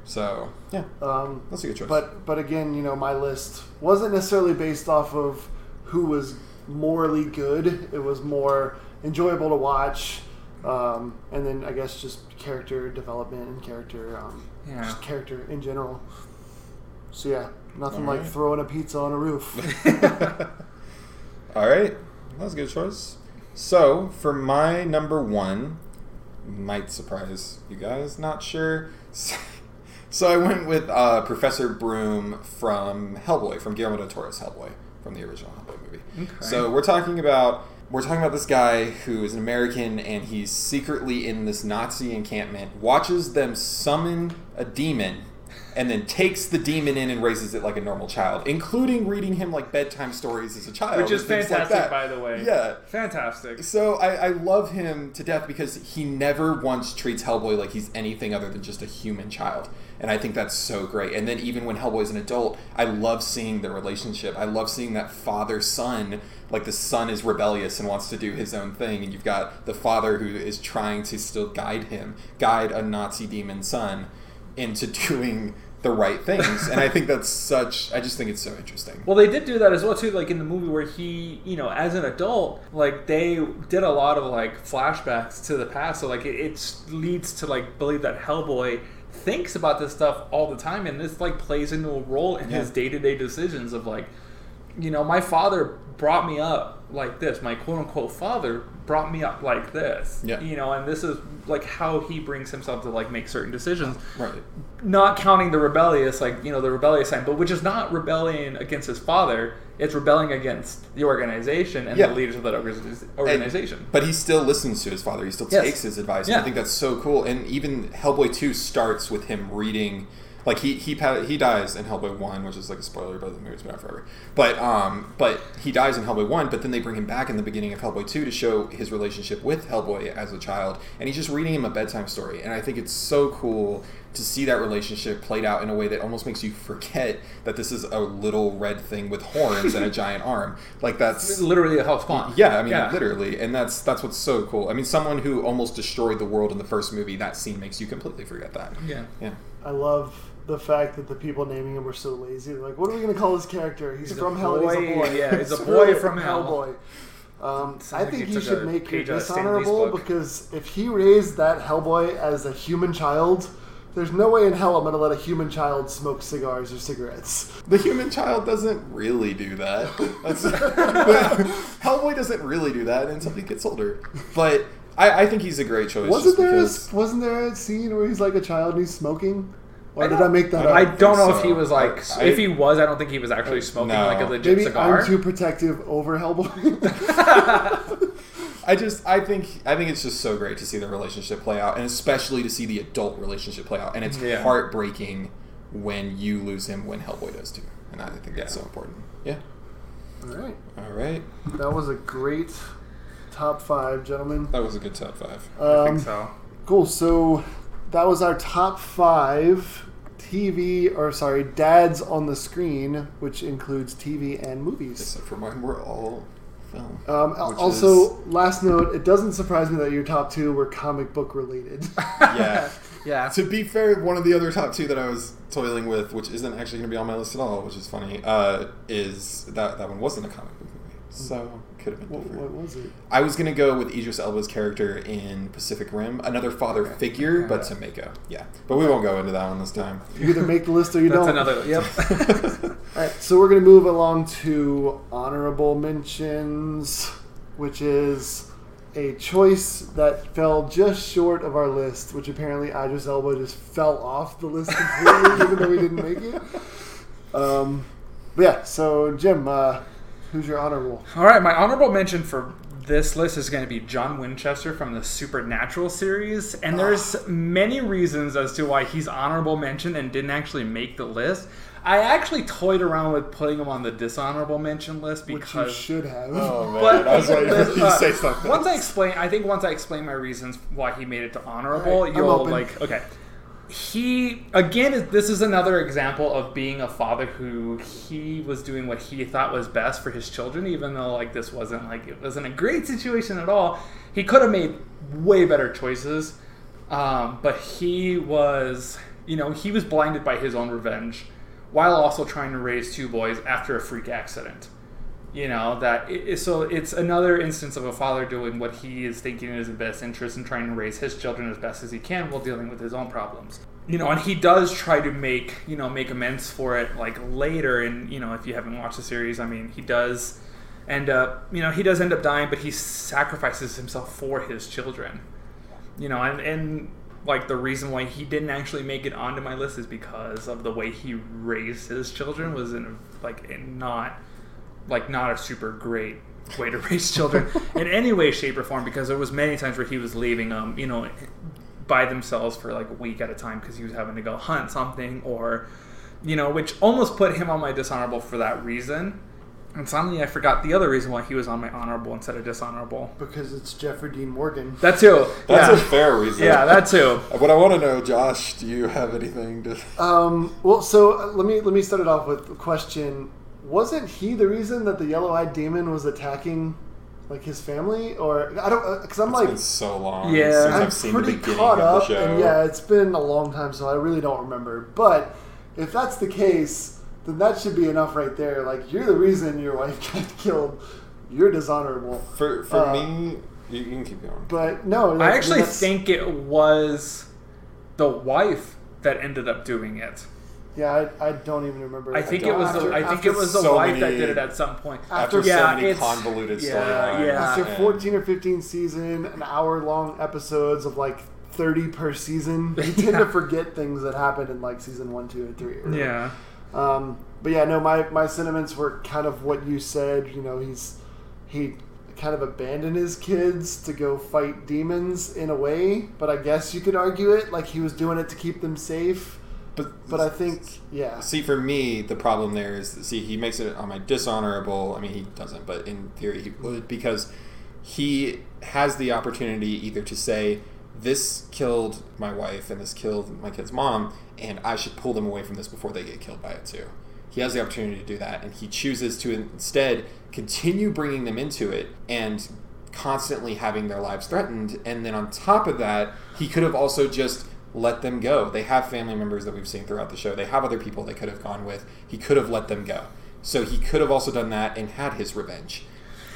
So yeah, Um, that's a good choice. but but again, you know, my list wasn't necessarily based off of who was morally good. It was more enjoyable to watch, um, and then I guess just character development and character, um, Yeah. just character in general. So yeah, nothing All like right. throwing a pizza on a roof. All right, that was a good choice. So for my number one, might surprise you guys. Not sure. So I went with uh, Professor Broom from Hellboy, from Guillermo del Toro's Hellboy, from the original Hellboy movie. Okay. So we're talking about we're talking about this guy who is an American and he's secretly in this Nazi encampment, watches them summon a demon, and then takes the demon in and raises it like a normal child, including reading him like bedtime stories as a child, Which is like fantastic, that. by the way. Yeah. Fantastic. So I, I love him to death because he never once treats Hellboy like he's anything other than just a human child. And I think that's so great. And then even when Hellboy's an adult, I love seeing the relationship. I love seeing that father son. Like the son is rebellious and wants to do his own thing, and you've got the father who is trying to still guide him, guide a Nazi demon son into doing the right things. and I think that's such. I just think it's so interesting. Well, they did do that as well too. Like in the movie where he, you know, as an adult, like they did a lot of like flashbacks to the past. So like it, it leads to like believe that Hellboy thinks about this stuff all the time, and this like plays into a role in his day to day decisions of like, you know, my father brought me up like this. My quote unquote father brought me up like this. Yeah. You know, and this is like how he brings himself to like make certain decisions. Right. Not counting the rebellious, like, you know, the rebellious side, but which is not rebellion against his father. It's rebelling against the organization and Yeah. the leaders of that organiz- And- organization. but he still listens to his father. He still Yes. takes his advice. And Yeah. I think that's so cool. And even Hellboy two starts with him reading. Like he he he dies in Hellboy one, which is like a spoiler, but the movie's been out forever. But um, but he dies in Hellboy one. But then they bring him back in the beginning of Hellboy two to show his relationship with Hellboy as a child, and he's just reading him a bedtime story. And I think it's so cool to see that relationship played out in a way that almost makes you forget that this is a little red thing with horns and a giant arm. Like that's literally a hell spawn. yeah, I mean, literally, and that's that's what's so cool. I mean, someone who almost destroyed the world in the first movie, that scene makes you completely forget that. Yeah. Yeah, I love the fact that the people naming him were so lazy. They're like, what are we going to call this character? He's, He's from hell and he's a boy. boy. Yeah, he's a boy from. Hellboy. Um, I like think he you should make your page out of Stan Lee's dishonorable because if he raised that Hellboy as a human child, there's no way in hell I'm going to let a human child smoke cigars or cigarettes. the human child doesn't really do that. Hellboy doesn't really do that until he gets older. But I, I think he's a great choice. Wasn't there a, wasn't there a scene where he's like a child and he's smoking? Or I did I make that up? I up? don't know think if he was like. I- if he was, I don't think he was actually smoking No. like a legit Maybe cigar. I'm too protective over Hellboy. I just I think I think it's just so great to see the relationship play out, and especially to see the adult relationship play out. And it's Yeah. heartbreaking when you lose him when Hellboy does too. And I think that's Yeah. so important. Yeah. All right. All right. That was a great top five, gentlemen. That was a good top five. I think Um, so. Cool. So that was our top five TV, or sorry, dads on the screen, which includes TV and movies. Except for mine, we're all film. Um, al- which also, last note: it doesn't surprise me that your top two were comic book related. yeah. Yeah. To be fair, one of the other top two that I was toiling with, which isn't actually going to be on my list at all, which is funny, uh, is that that one wasn't a comic book movie, so could have been what, different. what was it? I was gonna go with Idris Elba's character in Pacific Rim, another father figure, but to Mako. Yeah, but we won't go into that one this time. You either make the list or you That's don't. another. Yep. All right, so we're going to move along to honorable mentions, which is a choice that fell just short of our list, which apparently Idris Elba just fell off the list completely, even though we didn't make it. Um, but yeah, so Jim, uh, who's your honorable? All right, my honorable mention for this list is going to be John Winchester from the Supernatural series, and ah. there's many reasons as to why he's honorable mention and didn't actually make the list. I actually toyed around with putting him on the dishonorable mention list Which you because should have. Oh man, But I was waiting for you to say something. Once I explain, I think once I explain my reasons why he made it to honorable, All right, I'm you'll like okay. He again, this is another example of being a father who he was doing what he thought was best for his children, even though like this wasn't like it wasn't a great situation at all. He could have made way better choices, um, but he was, you know, he was blinded by his own revenge, while also trying to raise two boys after a freak accident you know that it, so it's another instance of a father doing what he is thinking is in best interest and trying to raise his children as best as he can while dealing with his own problems. You know and he does try to make you know make amends for it like later and you know if you haven't watched the series i mean he does end up you know he does end up dying but he sacrifices himself for his children. You know and, and like the reason why he didn't actually make it onto my list is because of the way he raised his children was in like in not like not a super great way to raise children in any way shape or form because there was many times where he was leaving them you know by themselves for like a week at a time because he was having to go hunt something or you know which almost put him on my dishonorable for that reason and suddenly i forgot the other reason why he was on my honorable instead of dishonorable because it's Jeffrey Dean Morgan. that too That's yeah. a fair reason. yeah that too What I want to know, Josh, do you have anything to? Um, well, so uh, let me let me start it off with a question. Wasn't he the reason that the yellow-eyed demon was attacking like his family, or I don't? Because I'm It's like, been so long Yeah. since I'm I've seen the pretty beginning caught of up, the show. and yeah, it's been a long time, so I really don't remember. But if that's the case, then that should be enough right there. Like you're the reason your wife got killed. You're dishonorable. For for Uh, me, you, you can keep going. But no, I actually think it was the wife that ended up doing it. Yeah, I, I don't even remember. I think it don't was the, after- I think it was the so wife that did it at some point. After After- so many it's- convoluted yeah, storylines. yeah. after and- 14 or 15 season, an hour long episodes of like 30 per season, you tend Yeah. to forget things that happened in like season one, two, and three. or- Yeah. Um, but yeah, no, my, my sentiments were kind of what you said. You know, he's he kind of abandoned his kids to go fight demons in a way, but I guess you could argue it like he was doing it to keep them safe. But, But I think, yeah, See, for me, the problem there is, see, he makes it um, on my dishonorable. I mean, he doesn't, but in theory, he would because he has the opportunity either to say, "This killed my wife and this killed my kid's mom, and I should pull them away from this before they get killed by it too." He has the opportunity to do that, and he chooses to instead continue bringing them into it and constantly having their lives threatened. And then on top of that, he could have also just let them go. They have family members that we've seen throughout the show. They have other people they could have gone with. He could have let them go. So he could have also done that and had his revenge.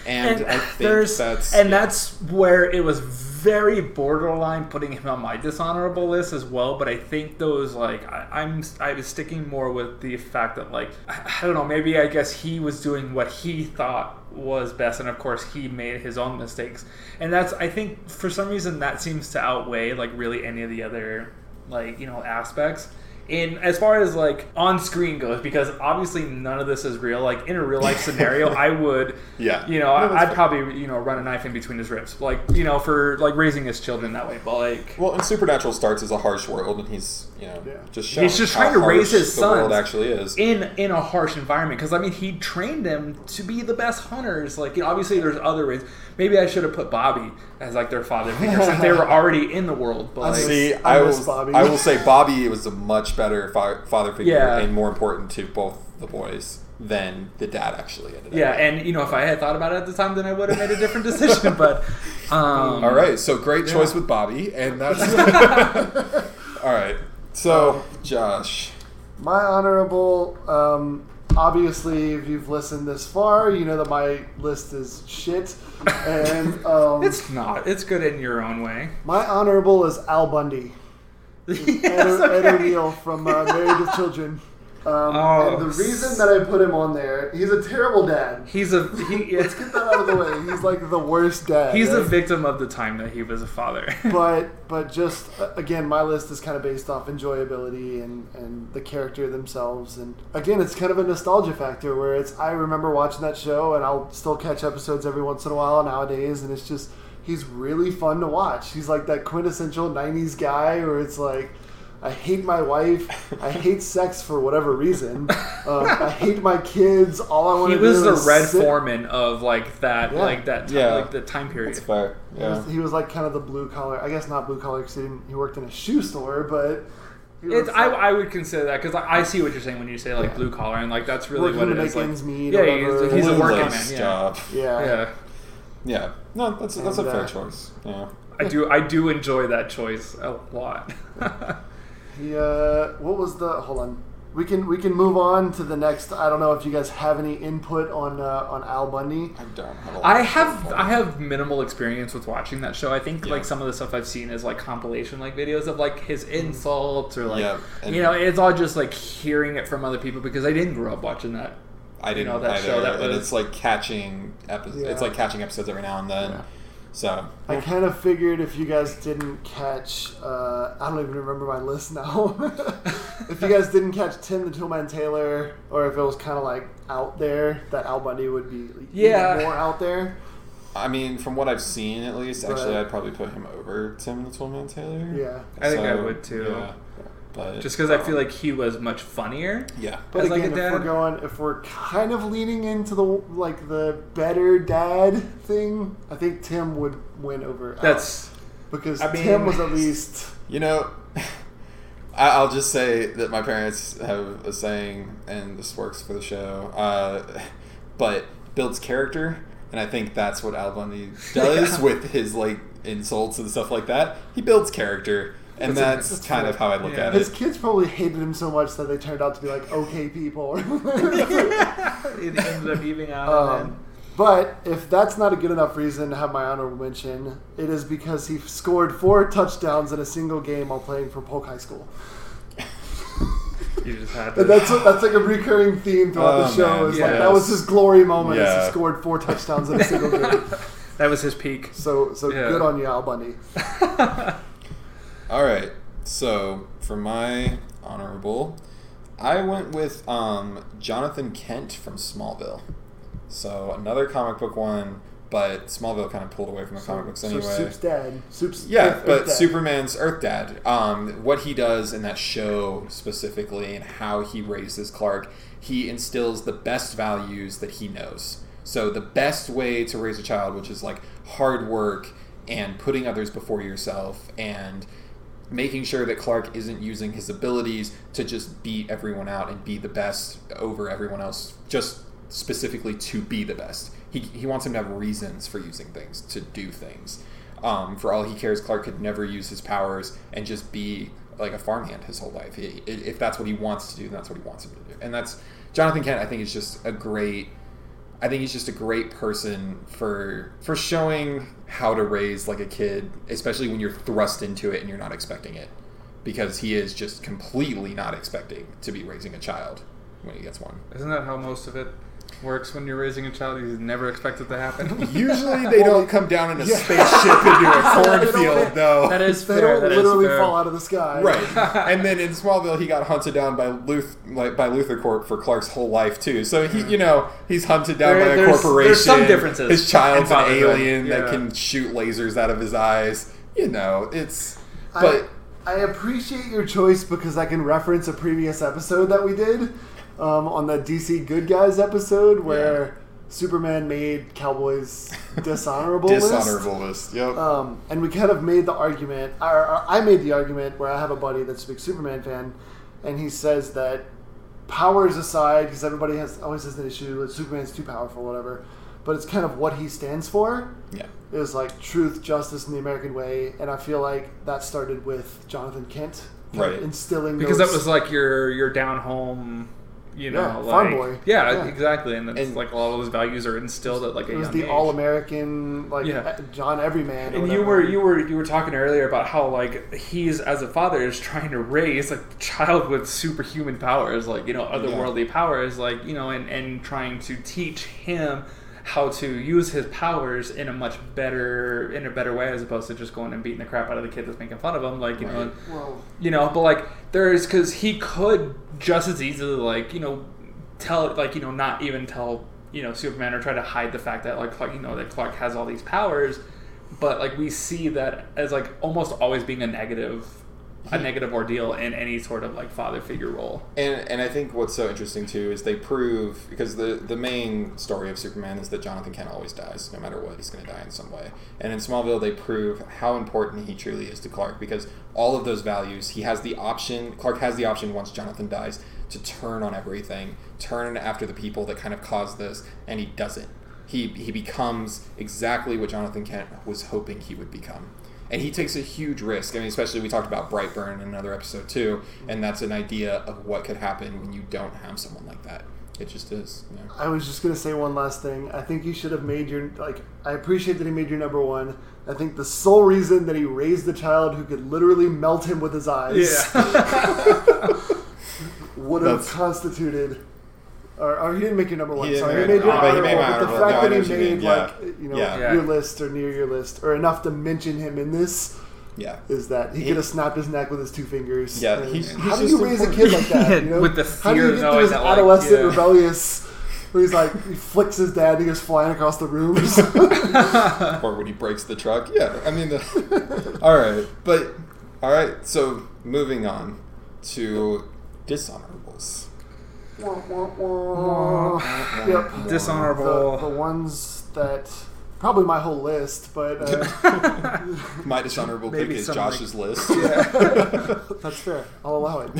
And, I think that's and that's where it was very borderline putting him on my dishonorable list as well. But I think those like I, I'm I was sticking more with the fact that like I, I don't know maybe I guess he was doing what he thought was best, and of course he made his own mistakes. And that's I think for some reason that seems to outweigh like really any of the other like you know aspects in as far as like on screen goes because obviously none of this is real like in a real life scenario i would Yeah. you know No, I, i'd fair. probably you know run a knife in between his ribs like you know for like raising his children that way but like well, and Supernatural starts as a harsh world, and he's you know Yeah. just showing He's just how trying to raise harsh his the world sons actually is. in in a harsh environment because i mean he trained them to be the best hunters like you know, obviously there's other ways maybe i should have put bobby as like their father figure since they were already in the world but like, See, I I, miss will. Bobby. I will say Bobby was a much better fa- father figure Yeah. and more important to both the boys than the dad actually ended yeah up. and you know if i had thought about it at the time then i would have made a different decision but um All right, so great choice Yeah. with Bobby, and that's all right. So Josh, My honorable, um, obviously, if you've listened this far, you know that my list is shit. And um, it's not it's good in your own way my honorable is Al Bundy, Ed, yes, Ed okay. O'Neill from uh, Married with Children. Um, Oh. and the reason that I put him on there, he's a terrible dad. he's a he, Let's get that out of the way. He's like the worst dad. he's a victim of the time that he was a father but but just uh, again my list is kind of based off enjoyability and and the character themselves and again it's kind of a nostalgia factor where it's i remember watching that show and i'll still catch episodes every once in a while nowadays and it's just he's really fun to watch he's like that quintessential 90s guy where it's like I hate my wife. I hate sex for whatever reason. Um, I hate my kids. All I want to do was the is red sit- Forman of like that Yeah. like that time, Yeah. like the time period that's fair. He was, he was like kind of the blue collar. I guess not blue collar because he, he worked in a shoe store, but It's, I, like I would consider that because I, I see what you're saying when you say like Yeah. blue collar and like that's really working what to it make is. Like, meet. yeah, or he's- he's a working man, yeah. Yeah. yeah, Yeah. No, that's that's a fair uh, choice. Yeah. I do I do enjoy that choice a lot. He, uh, what was the? Hold on. We can we can move on to the next. I don't know if you guys have any input on uh, on Al Bundy. I don't have I have. I have minimal experience with watching that show. I think Yeah. like some of the stuff I've seen is like compilation like videos of like his insults or like Yeah, you know it's all just like hearing it from other people because I didn't grow up watching that. I you didn't know, that either, show that and was- it's like catching episodes. Yeah. It's like catching episodes every now and then. Yeah. So I kind of figured if you guys didn't catch, uh, I don't even remember my list now. if you guys didn't catch Tim the Toolman Taylor, or if it was kind of like out there, that Al Bundy would be Yeah. even more out there. I mean, from what I've seen, at least, actually, I'd probably put him over Tim the Toolman Taylor. Yeah. I think I would too. Yeah. But Just because I feel like he was much funnier. yeah, But As, like, again, a if we're going, if we're kind of leaning into the like the better dad thing, I think Tim would win over. Al. That's because I mean- Tim was at least you know, I- I'll just say that my parents have a saying, and this works for the show. Uh, but builds character, and I think that's what Al Bundy does Yeah. with his like insults and stuff like that. He builds character, and That's- that's, that's kind fair. of how I look Yeah. at it. his kids probably hated him so much that they turned out to be like okay people. it ended up even out. Um, but if that's not a good enough reason to have my honorable mention, it is because he scored four touchdowns in a single game while playing for Polk High School. You just had to. And that's that's like a recurring theme throughout the Oh, show. man, Is like that was his glory moment Yeah. he scored four touchdowns in a single game. that was his peak. So so Yeah. good on you, Al Bundy. All right. So for my honorable, I went with um, Jonathan Kent from Smallville. So another comic book one, but Smallville kind of pulled away from the comic books so anyway. Soup's dad. Soup's Yeah, Earth- but Earth dad. Superman's Earth Dad, um, what he does in that show specifically and how he raises Clark, he instills the best values that he knows. So the best way to raise a child, which is like hard work and putting others before yourself and making sure that Clark isn't using his abilities to just beat everyone out and be the best over everyone else, just specifically to be the best. He, he wants him to have reasons for using things, to do things. Um, for all he cares, Clark could never use his powers and just be like a farmhand his whole life. He, if that's what he wants to do, then that's what he wants him to do. And that's Jonathan Kent. I think is just a great. I think he's just a great person for for showing how to raise like a kid, especially when you're thrust into it and you're not expecting it, because he is just completely not expecting to be raising a child when he gets one. Isn't that how most of it works when you're raising a child? You never expect it to happen. Usually they don't come down in a spaceship into a cornfield, though. that is They don't that is literally fair. fall out of the sky. Right, and then in Smallville, he got hunted down by Luth, like by Luthor Corp for Clark's whole life too. So he, you know, he's hunted down There- by a there's- corporation. there's some differences His child's an fatherhood. alien that can shoot lasers out of his eyes. You know, it's I, but I appreciate your choice because I can reference a previous episode that we did um, on the DC Good Guys episode where Superman made Cowboys dishonorable. list. dishonorable list. Yep. Um, and we kind of made the argument, or, or I made the argument where I have a buddy that's a big Superman fan, and he says that powers aside, because everybody has always has an issue with Superman's too powerful, whatever, but it's kind of what he stands for yeah. is like truth, justice, and the American way, and I feel like that started with Jonathan Kent, Right. instilling because those, that was like your your down home, you know, Yeah, like farm boy. Yeah, Yeah. exactly. And it's And- like all of those values are instilled at like a it was the all American like Yeah. John Everyman. And you were you were you were talking earlier about how like he's as a father is trying to raise like the child with superhuman powers, like you know otherworldly powers, like you know, and and trying to teach him how to use his powers in a much better in a better way as opposed to just going and beating the crap out of the kid that's making fun of him, like you know. Right. well, you know but like there's because he could just as easily like you know tell like you know not even tell you know superman or try to hide the fact that like Clark, you know that clark has all these powers but like we see that as like almost always being a negative a negative ordeal in any sort of like father figure role And and I think what's so interesting too is they prove because the the main story of Superman is that Jonathan Kent always dies, no matter what, he's going to die in some way. And in Smallville, they prove how important he truly is to Clark because all of those values, he has the option. Clark has the option once Jonathan dies to turn on everything, turn after the people that kind of caused this, and he doesn't. He he becomes exactly what Jonathan Kent was hoping he would become and he takes a huge risk. I mean, especially we talked about Brightburn in another episode too, and that's an idea of what could happen when you don't have someone like that. It just is. You know. I was just gonna say one last thing. I think you should have made your like. I appreciate that he made your number one. I think the sole reason that he raised the child who could literally melt him with his eyes would have That's- constituted. Or, or he didn't make your number one. He Sorry, he made your but he made honorable. But the fact No, that he what you made. Yeah. like you know Yeah. your list or near your list or enough to mention him in this Yeah. is that he, He- could have snapped his neck with his two fingers. Yeah, And he's- how he's do you just raise a kid like that? Yeah, you know? with the how do fear you of get through his that, like, adolescent yeah. rebellious? Where he's like he flicks his dad, and he goes flying across the room. or when he breaks the truck. Yeah. I mean, the, all right, but all right. So moving on to dishonorables. Wah, wah, wah. yep. dishonorable The, the ones that probably my whole list, but uh, My dishonorable pick is some, Josh's list. Yeah. that's fair. I'll allow it.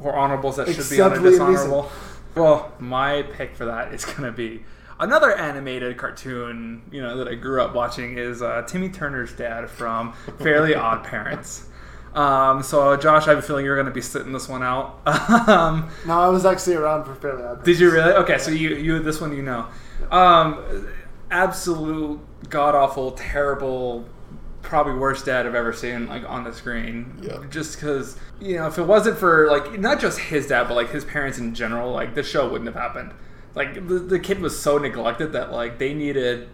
or honorables that should be on a dishonorable. Well, my pick for that is going to be another animated cartoon, you know, that I grew up watching is uh, Timmy Turner's dad from Fairly Odd Parents. Um, so, Josh, I have a feeling you're going to be sitting this one out. um, No, I was actually around for fairly odd. did you really? Okay, so you, you this one you know. Um, absolute god awful, terrible probably worst dad I've ever seen like on the screen. Yeah. Just because you know, if it wasn't for like not just his dad, but like his parents in general, like the show wouldn't have happened. Like the, the kid was so neglected that like they needed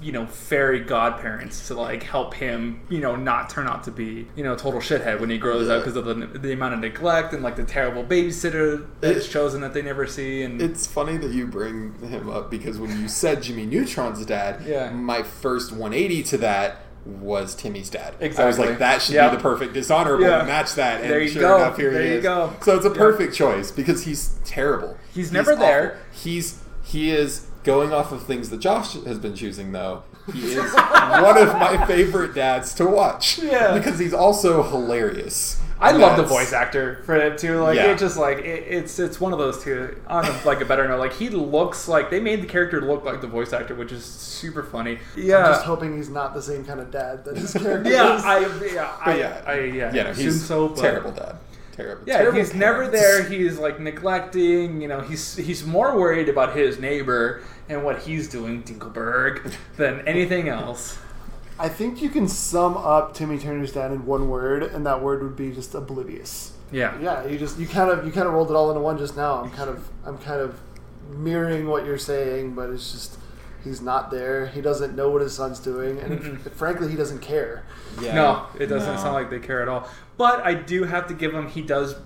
you know fairy godparents to like help him you know not turn out to be you know a total shithead when he grows up because of the, the amount of neglect and like the terrible babysitter that's It- chosen that they never see and It's funny that you bring him up because when you said Jimmy Neutron's dad, Yeah. my first 180 to that was Timmy's dad. Exactly. I was like, that should Yep. be the perfect dishonorable Yeah. to match that. And There you sure go. enough, here There he you is. go. So it's a Yep. perfect choice because he's terrible. He's never awful. there. He's he is going off of things that Josh has been choosing though. He is one of my favorite dads to watch. Yeah. because he's also hilarious. I love the voice actor for it too. Like Yeah. it just like it, it's it's one of those two. On a, like a better note, like he looks like they made the character look like the voice actor, which is super funny. Yeah, I'm Yeah, just hoping he's not the same kind of dad that his character yeah, is. I yeah I yeah, I yeah, yeah, no, he's so, but- terrible dad. Terrible. Yeah, terrible he's never there. He's like neglecting. You know, he's he's more worried about his neighbor and what he's doing, Dinkleberg, than anything else. I think you can sum up Timmy Turner's dad in one word, and that word would be just oblivious. Yeah, Yeah, you just you kind of you kind of rolled it all into one just now. I'm kind of I'm kind of mirroring what you're saying, but it's just he's not there. He doesn't know what his son's doing, and Mm-mm. frankly, he doesn't care. Yeah. No, it doesn't No. sound like they care at all. But I do have to give him. He does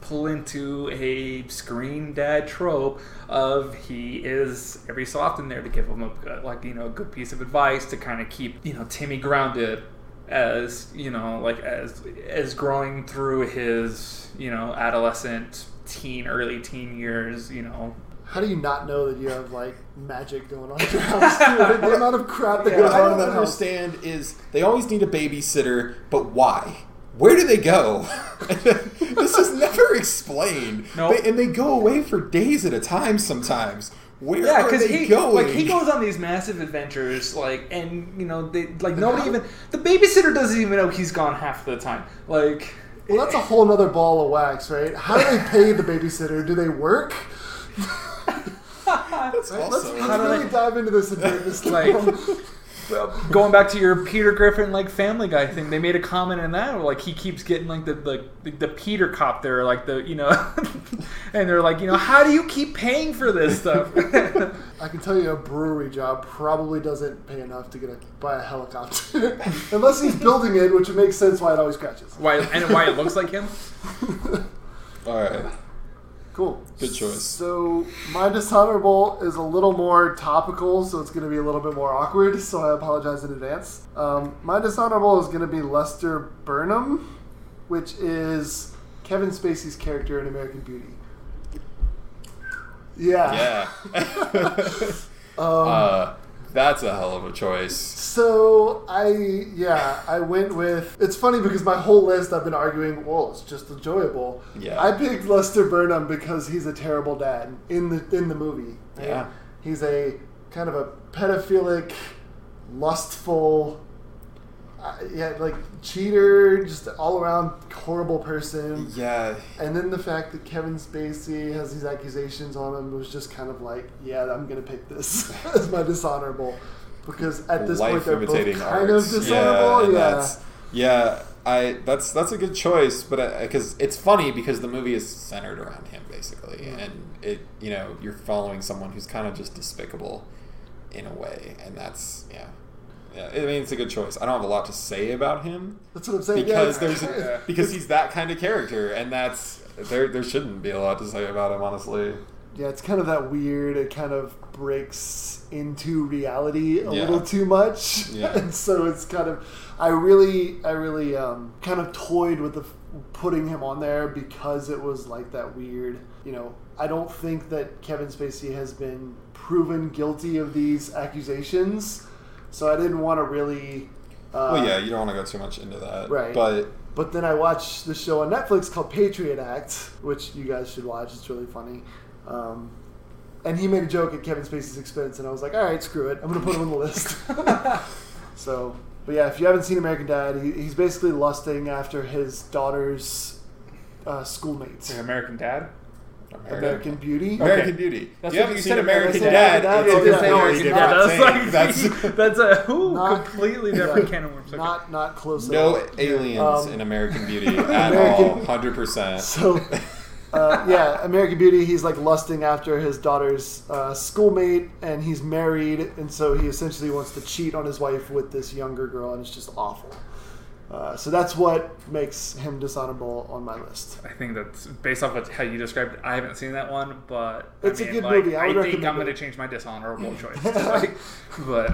pull into a screen dad trope of he is every so often there to give him a good- like you know a good piece of advice to kind of keep you know Timmy grounded as you know like as as growing through his you know adolescent teen early teen years you know How do you not know that you have like magic going on in your house? Dude? the amount of crap that Yeah, goes What I on in don't that house. understand is they always need a babysitter, but why? Where do they go? this is never explained. Nope. They- and they go away for days at a time sometimes. Where Yeah, are because they he going? like he goes on these massive adventures, like, and you know, they like nobody even the babysitter doesn't even know he's gone half the time. Like, Well, that's a whole other ball of wax, right? How do they pay the babysitter? Do they work? That's Let's, also- let's really they- dive into this and break this Like- going back to your Peter Griffin like Family Guy thing, they made a comment in that where, like he keeps getting like the the, the, the Peter copter, like the you know, and they're like, you know, how do you keep paying for this stuff? I can tell you a brewery job probably doesn't pay enough to get a buy a helicopter, unless he's building it, which makes sense why it always crashes. why and why it looks like him? All right. Cool. Good choice. So my dishonorable is a little more topical, so it's going to be a little bit more awkward. So I apologize in advance. Um, my dishonorable is going to be Lester Burnham, which is Kevin Spacey's character in American Beauty. Yeah. Yeah. Um, uh, that's a hell of a choice. So I yeah I went with it's funny because my whole list I've been arguing well it's just enjoyable. Yeah. I picked Lester Burnham because he's a terrible dad in the in the movie. right? Yeah. He's a kind of a pedophilic, lustful, uh, yeah like cheater, just all around horrible person. Yeah. And then the fact that Kevin Spacey has these accusations on him was just kind of like, yeah, I'm gonna pick this as my dishonorable because at this point they're both kind arts. of dishonorable. Yeah, That's, yeah. I that's that's a good choice, but because it's funny because the movie is centered around him basically, and it you know you're following someone who's kind of just despicable in a way, and that's yeah. Yeah, I mean it's a good choice. I don't have a lot to say about him that's what I'm saying. because yeah, there's it's- because he's that kind of character, and that's there. There shouldn't be a lot to say about him, honestly. yeah, it's kind of that weird. It kind of breaks into reality a Yeah. little too much, Yeah. and so it's kind of. I really, I really um, kind of toyed with the putting him on there because it was like that weird. You know, I don't think that Kevin Spacey has been proven guilty of these accusations, so I didn't want to really. Uh, well, yeah, you don't want to go too much into that, Right. But But then I watched the show on Netflix called Patriot Act, which you guys should watch. It's really funny. Um, and he made a joke at Kevin Spacey's expense, and I was like, all right, screw it. I'm going to put him on the list. so, but yeah, if you haven't seen American Dad, he, he's basically lusting after his daughter's uh, schoolmates. Like American Dad. American Beauty. American Okay. Beauty. That's you what haven't you seen said American American Dad. Dad. It's Yeah, a yeah, completely yeah, different that's like That's that's a who Not- completely different can of worms. Not not close. no aliens Um, in American Beauty at American- all. Hundred percent. So, uh, yeah, American Beauty. He's like lusting after his daughter's uh, schoolmate, and he's married, and so he essentially wants to cheat on his wife with this younger girl, and it's just awful. Uh, so that's what makes him dishonorable on my list. I think that's based off of how you described it. I haven't seen that one, but It's I a mean, good like, movie. I I, think I'm going to change my dishonorable choice. Like, but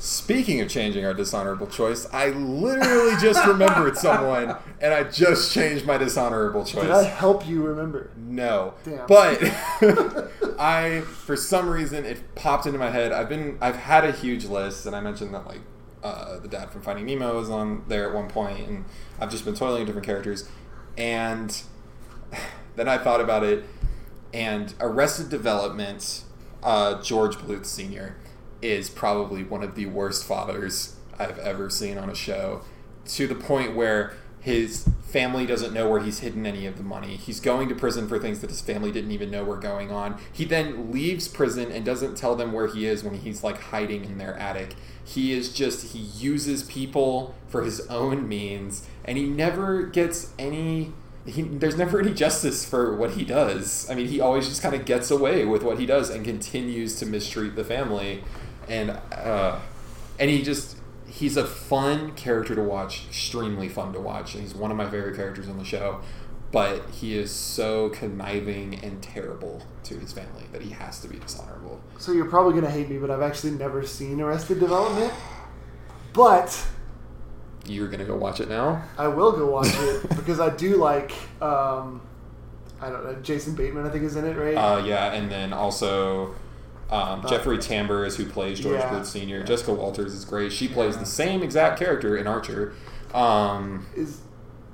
Speaking of changing our dishonorable choice, I literally just remembered someone, and I just changed my dishonorable choice. Did I help you remember? No. Damn. But I for some reason it popped into my head. I've been I've had a huge list and I mentioned that like uh, the dad from Finding Nemo is on there at one point and I've just been toiling in different characters and then I thought about it and Arrested Development uh, George Bluth Sr. is probably one of the worst fathers I've ever seen on a show to the point where his family doesn't know where he's hidden any of the money. He's going to prison for things that his family didn't even know were going on. He then leaves prison and doesn't tell them where he is when he's like hiding in their attic. He is just he uses people for his own means and he never gets any he, there's never any justice for what he does. I mean, he always just kind of gets away with what he does and continues to mistreat the family, and uh, and he just he's a fun character to watch, extremely fun to watch. And he's one of my favorite characters on the show, but he is so conniving and terrible to his family that he has to be dishonorable. So you're probably gonna hate me, but I've actually never seen Arrested Development. But You're gonna go watch it now? I will go watch it because I do like. Um, I don't know. Jason Bateman, I think, is in it, right? Uh, yeah, and then also. Um, Jeffrey Tambor is who plays George Yeah. Bluth Sr. Jessica Walters is great. She plays the same exact character in Archer. Um, is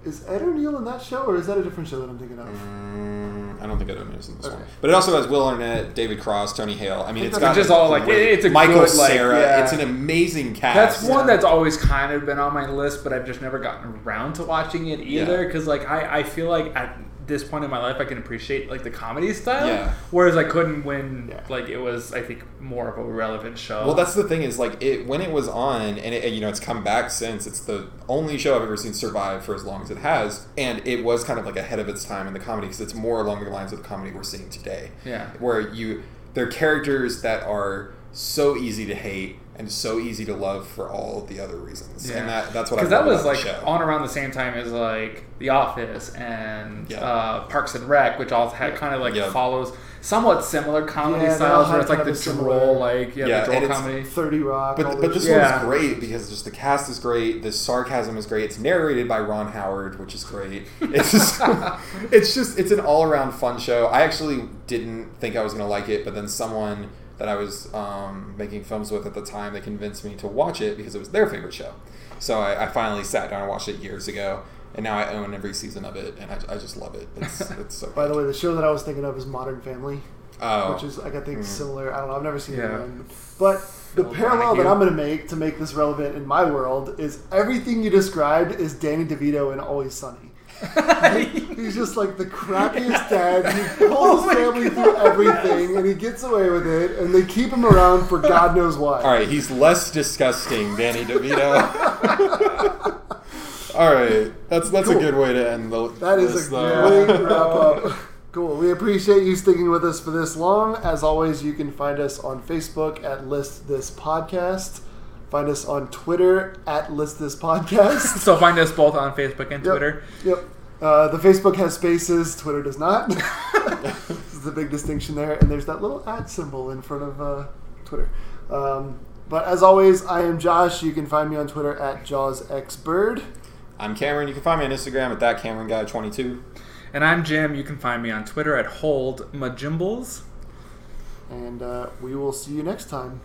is Ed O'Neill in that show, or is that a different show that I'm thinking of? Mm, I don't think I don't know this in this Okay. one, but it also has Will Arnett, David Cross, Tony Hale. I mean, think it's that's got just all, like, it's a Michael good, like, Sarah. yeah. It's an amazing cast. that's one Yeah. that's always kind of been on my list, but I've just never gotten around to watching it either. Yeah. Because like I, I feel like at this point in my life, I can appreciate like the comedy style, Yeah. whereas I couldn't when Yeah. like it was I think more of a relevant show. Well, that's the thing is like it when it was on, and it, you know it's come back since. It's the only show I've ever seen survive for as long as it has, and it was kind of like ahead of its time in the comedy because it's more along the lines of the comedy we're seeing today. Yeah. where you they're characters that are so easy to hate and so easy to love for all of the other reasons, and that that's what I because that was like on around the same time as like The Office and Yeah. uh, Parks and Rec, which all had kind of like Yeah. follows somewhat similar comedy Yeah, styles, where it's like the of droll, like yeah, Yeah, the droll comedy. Thirty Rock. But, but this. Yeah. one's great because just the cast is great, the sarcasm is great. It's narrated by Ron Howard, which is great. It's just, it's just, it's an all around fun show. I actually didn't think I was gonna like it, but then someone that I was um, making films with at the time, they convinced me to watch it because it was their favorite show. So I, I finally sat down and watched it years ago, and now I own every season of it, and I, I just love it. It's, it's so. By the way, the show that I was thinking of is Modern Family, oh, which is like I think Mm. similar. I don't know. I've never seen Yeah. it. But the Phil parallel that I'm going to make to make this relevant in my world is everything you described is Danny DeVito in Always Sunny. He's just like the crappiest dad. He pulls his oh family through everything, and he gets away with it. And they keep him around for God knows why. All right, he's less disgusting, Danny DeVito. All right, that's that's Cool. a good way to end the. That is this, a though. great wrap up. Cool. We appreciate you sticking with us for this long. As always, you can find us on Facebook at List This Podcast. Find us on Twitter at List This Podcast. So find us both on Facebook and Yep. Twitter. Yep. Uh, the Facebook has spaces, Twitter does not. this is the big distinction there. And there's that little at symbol in front of uh, Twitter. Um, but as always, I am Josh. You can find me on Twitter at JawsXBird. I'm Cameron. You can find me on Instagram at that Cameron Guy 22. And I'm Jim. You can find me on Twitter at Hold Majimbles. And uh, we will see you next time.